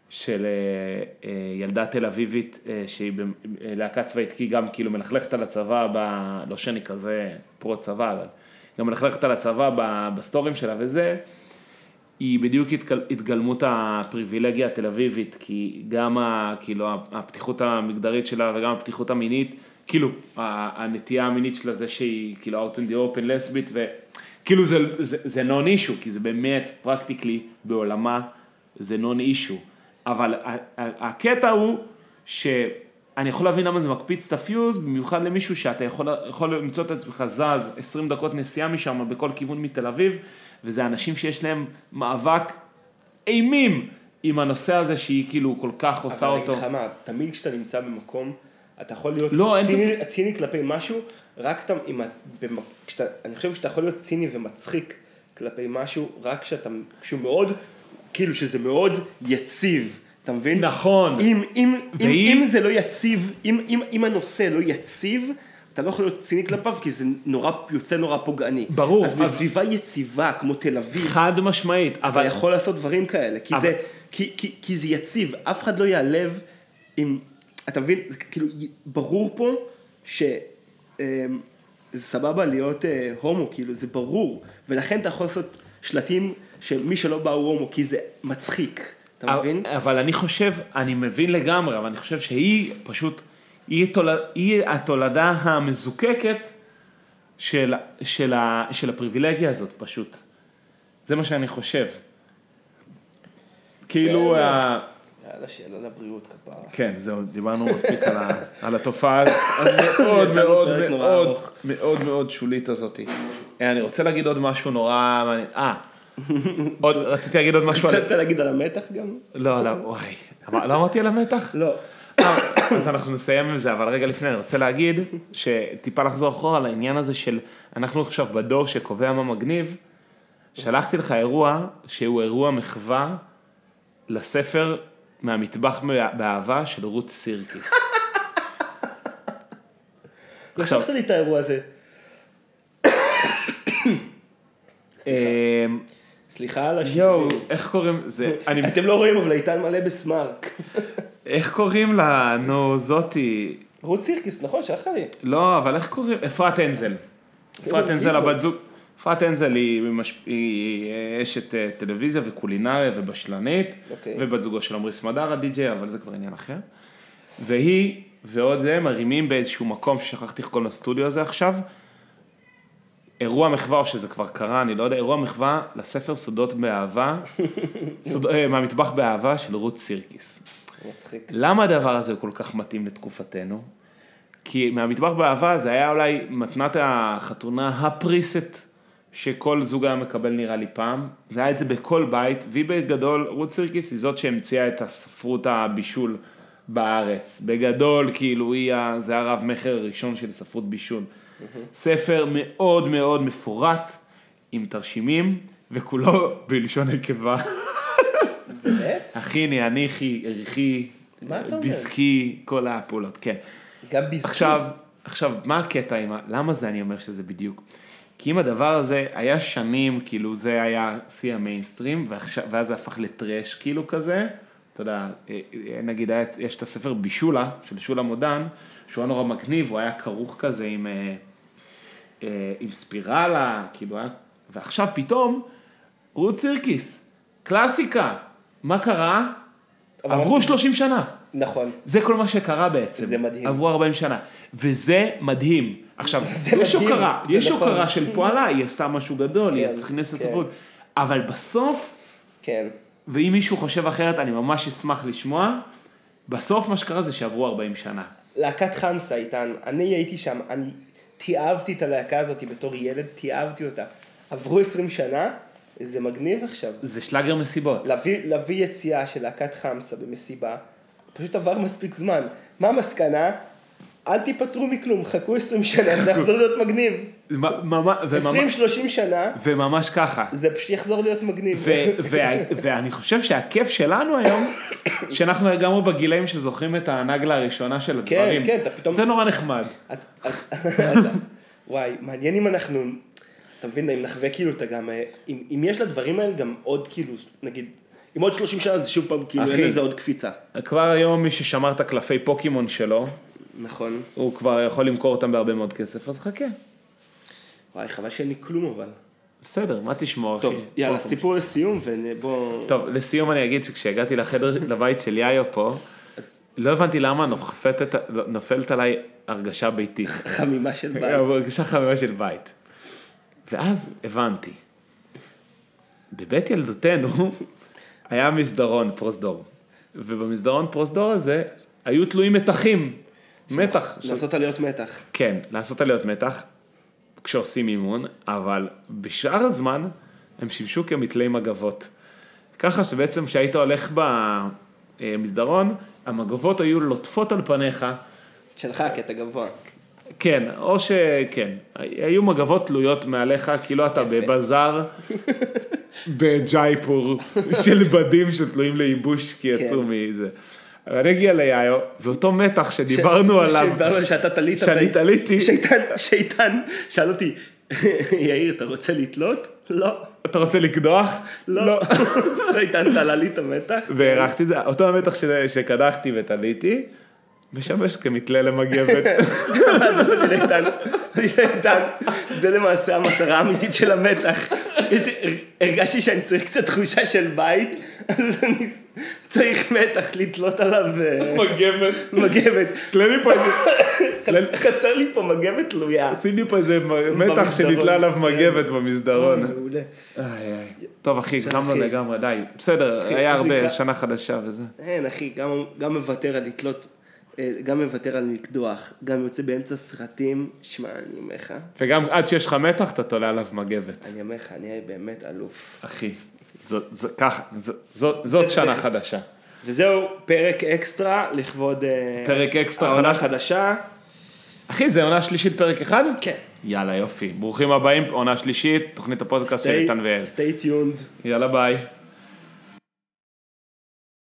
B: של ילדה תל אביבית שהיא בלהקה צבאית, כי היא גם כאילו מלכלכת על הצבא. לא שאני כזה פרו צבא, אבל... גם מלכלכת על הצבא בסטורים שלה וזה, היא בדיוק התגלמות הפריבילגיה התל אביבית, כי גם ה, כאילו, הפתיחות המגדרית שלה וגם הפתיחות המינית, כאילו הנטייה המינית שלה זה שהיא כאילו out in the open לסבית וכאילו זה, זה, זה non issue, כי זה באמת פרקטיקלי בעולמה זה non issue, אבל הקטע הוא ש... אני יכול להבין למה זה מקפיץ את הפיוז, במיוחד למישהו שאתה יכול, יכול למצוא את עצמך זז 20 דקות נסיעה משם בכל כיוון מתל אביב, וזה אנשים שיש להם מאבק אימים עם הנושא הזה שהיא כאילו כל כך עושה אותו.
A: אבל אני אגיד לך מה, תמיד כשאתה נמצא במקום, אתה יכול להיות
B: לא,
A: ציני, ציני כלפי משהו, רק אתה, אם, את- במ- כשאתה, אני חושב שאתה יכול להיות ציני ומצחיק כלפי משהו, רק כשאתה, כשהוא מאוד, כאילו שזה מאוד יציב, אתה מבין?
B: נכון.
A: אם, אם, אם,
B: ואם-
A: אם זה לא יציב, אם, אם, אם הנושא לא יציב, אתה לא יכול להיות ציני כלפיו, כי זה נורא, יוצא נורא פוגעני.
B: ברור,
A: אז
B: אז-
A: בסביבה יציבה, כמו תל אביב,
B: חד משמעית,
A: אתה
B: אבל
A: יכול לעשות דברים כאלה, כי,
B: אבל-
A: זה, כי, כי, כי זה יציב, אף אחד לא יעלב אם, אתה מבין, זה כאילו, ברור פה שזה סבבה להיות אה, הומו, כאילו, זה ברור, ולכן אתה יכול לעשות שלטים שמי שלא בא הוא הומו, כי זה מצחיק, אתה מבין?
B: אבל אני חושב, אני מבין לגמרי, אבל אני חושב שהיא פשוט, היא, תולד, היא התולדה המזוקקת של, של, ה, של הפריבילגיה הזאת פשוט. זה מה שאני חושב. כאילו,
A: בסדר.
B: ה...
A: יאללה, שיהיה לה לבריאות כפרה.
B: כן, זהו, דיברנו מספיק על, ה, על התופעה המאוד מאוד מאוד. מאוד מאוד שולית הזאת. אה, אני רוצה להגיד עוד משהו נורא מעניין. אה, עוד, רציתי להגיד עוד משהו.
A: רצית להגיד על המתח גם?
B: לא, לא, וואי. לא אמרתי על המתח?
A: לא.
B: אה, אז אנחנו נסיים עם זה, אבל רגע לפני אני רוצה להגיד, שטיפה לחזור אחורה לעניין הזה של, אנחנו עכשיו בדור שקובע מה מגניב, שלחתי לך אירוע שהוא אירוע מחווה לספר מהמטבח באהבה של רות סירקיס. עכשיו-
A: שלחת לי את האירוע הזה.
B: אמ,
A: סליחה על השינוי.
B: יואו, איך קוראים, זה, אני, מס-
A: אתם לא רואים, אבל איתן מלא בסמארק.
B: איך קוראים לה, נו, זאתי,
A: רות סירקיס, נכון? שלחת לי.
B: לא, אבל איך קוראים? אפרת הנזל. אפרת הנזל,
A: זאת?
B: הבת זוג. אפרת הנזל היא, אשת אה, טלוויזיה וקולינריה ובשלנית,
A: אוקיי.
B: ובת זוגו של עמרי סמדר הדי-ג'יי, אבל זה כבר עניין אחר. והיא ועוד הם מרימים באיזשהו מקום ששכחתי איך קוראים לסטודיו הזה עכשיו, אירוע מחווה, או שזה כבר קרה, אני לא יודע, אירוע מחווה לספר סודות באהבה, סוד... אה, מהמטבח באהבה של רות סירקיס.
A: מצחיק.
B: למה הדבר הזה כל כך מתאים לתקופתנו? כי מהמטבח באהבה זה היה אולי מתנת החתונה הפריסט שכל זוג היה מקבל נראה לי פעם. זה היה את זה בכל בית, והיא בגדול, רות סירקיס היא זאת שהמציאה את הספרות הבישול בארץ. בגדול, כאילו, היא, זה הרב מכר הראשון של ספרות בישול. ספר מאוד מאוד מפורט, עם תרשימים, וכולו בלשון נקבה.
A: באמת?
B: הכיני, הניחי, ערכי? ביסקי, כל הפעולות, כן.
A: גם ביסקי.
B: עכשיו, עכשיו, מה הקטע עם ה... למה זה אני אומר שזה בדיוק? כי אם הדבר הזה היה שנים, כאילו זה היה שיא המיינסטרים, ועכשיו, ואז זה הפך לטרש כאילו כזה, אתה יודע, אה, אה, נגיד יש את הספר בישולה, של שולה מודן, שהוא היה נורא מגניב, הוא היה כרוך כזה עם, אה, עם ספירלה, כאילו היה, ועכשיו פתאום, רות סירקיס, קלאסיקה, מה קרה? עברו 30 שנה.
A: נכון.
B: זה כל מה שקרה בעצם.
A: זה מדהים.
B: עברו 40 שנה. וזה מדהים. עכשיו,
A: זה
B: יש הוקרה, יש
A: נכון.
B: הוקרה של פועלה, היא עשתה משהו גדול, היא
A: כן,
B: עשתה כנסת
A: כן.
B: ספרות. אבל בסוף,
A: כן.
B: ואם מישהו חושב אחרת, אני ממש אשמח לשמוע, בסוף מה שקרה זה שעברו 40 שנה.
A: להקת חמסה איתן, אני הייתי שם, אני תיעבתי את הלהקה הזאת בתור ילד, תיעבתי אותה. עברו 20 שנה, זה מגניב עכשיו.
B: זה שלאגר מסיבות.
A: להביא, להביא יציאה של להקת חמסה במסיבה, פשוט עבר מספיק זמן. מה המסקנה? אל תיפטרו מכלום, חכו 20 שנה, זה יחזור להיות מגניב.
B: מ- ממש- וממש-
A: 20-30 שנה,
B: וממש ככה.
A: זה פשוט יחזור להיות מגניב.
B: ואני חושב שהכיף שלנו היום, שאנחנו לגמרי בגילאים שזוכרים את הנגלה הראשונה של
A: כן,
B: הדברים.
A: כן, אתה פתאום-
B: זה נורא נחמד.
A: וואי, מעניין אם אנחנו, אתה מבין, אם נחווה כאילו אתה גם, אה, אם אם יש לדברים האלה גם עוד כאילו, נגיד, אם עוד 30 שנה זה שוב פעם, כאילו
B: אחי.
A: אין לזה עוד קפיצה.
B: כבר היום מי ששמר את הקלפי פוקימון שלו,
A: נכון.
B: הוא כבר יכול למכור אותם בהרבה מאוד כסף, אז חכה.
A: וואי, חבל שאין לי כלום אבל.
B: בסדר, מה תשמור, אחי?
A: טוב, יאללה. סיפור לסיום, ובוא...
B: טוב, לסיום אני אגיד שכשהגעתי לחדר, לבית של יאיו פה, לא הבנתי למה נופלת, נופלת עליי הרגשה ביתית.
A: חמימה של בית.
B: הרגשה חמימה של בית. ואז הבנתי. בבית ילדותנו היה מסדרון פרוזדור, ובמסדרון פרוזדור הזה היו תלויים מתחים. מתח.
A: לעשות עליות מתח.
B: כן, לעשות עליות מתח כשעושים אימון, אבל בשאר הזמן הם שימשו כמתלי מגבות. ככה שבעצם כשהיית הולך במסדרון, המגבות היו לוטפות על פניך,
A: שלך הקטע גבוה.
B: כן, או שכן, היו מגבות תלויות מעליך, כאילו אתה בבזאר בג'ייפור של בדים שתלויים לייבוש כי יצאו
A: כן.
B: מזה. אבל אני אגיע ליאיו, ואותו מתח שדיברנו עליו,
A: שדיברנו על שאתה תלית.
B: שאני תליתי.
A: שאיתן, שאיתן, שאל אותי, יאיר, אתה רוצה לתלות? לא.
B: אתה רוצה לקדוח?
A: לא. איתן תלה לי את המתח.
B: והערכתי את זה, אותו המתח שקדחתי ותליתי, משמש כמתלה למגבת.
A: מה זה של איתן? זה למעשה המטרה האמיתית של המתח. הרגשתי שאני צריך קצת תחושה של בית, אז אני צריך מתח לתלות עליו אה,
B: מגבת.
A: מגבת.
B: תלה לי פה איזה,
A: חסר לי פה מגבת תלויה.
B: שים לי פה איזה מתח. שנתלה עליו מגבת במסדרון.
A: מעולה.
B: איי. טוב אחי, הגזמנו. לגמרי, די. בסדר, היה הרבה? שנה חדשה וזה.
A: אין אחי, גם- גם מוותר על לתלות, אה, גם מוותר על לקדוח, גם יוצא באמצע סרטים, שמע, אני אומר לך,
B: וגם עד שיש לך מתח, אתה תולה עליו מגבת.
A: אני אומר לך, אני באמת אלוף.
B: אחי, זאת- שנה חדשה.
A: וזהו, פרק אקסטרה לכבוד אה,
B: פרק אקסטרה
A: העונה
B: חדש.
A: חדשה.
B: אחי, זה עונה שלישית פרק אחד?
A: כן.
B: יאללה, יופי. ברוכים הבאים, עונה שלישית, תוכנית הפודקאסט של איתן ויעל.
A: stay tuned.
B: יאללה, ביי.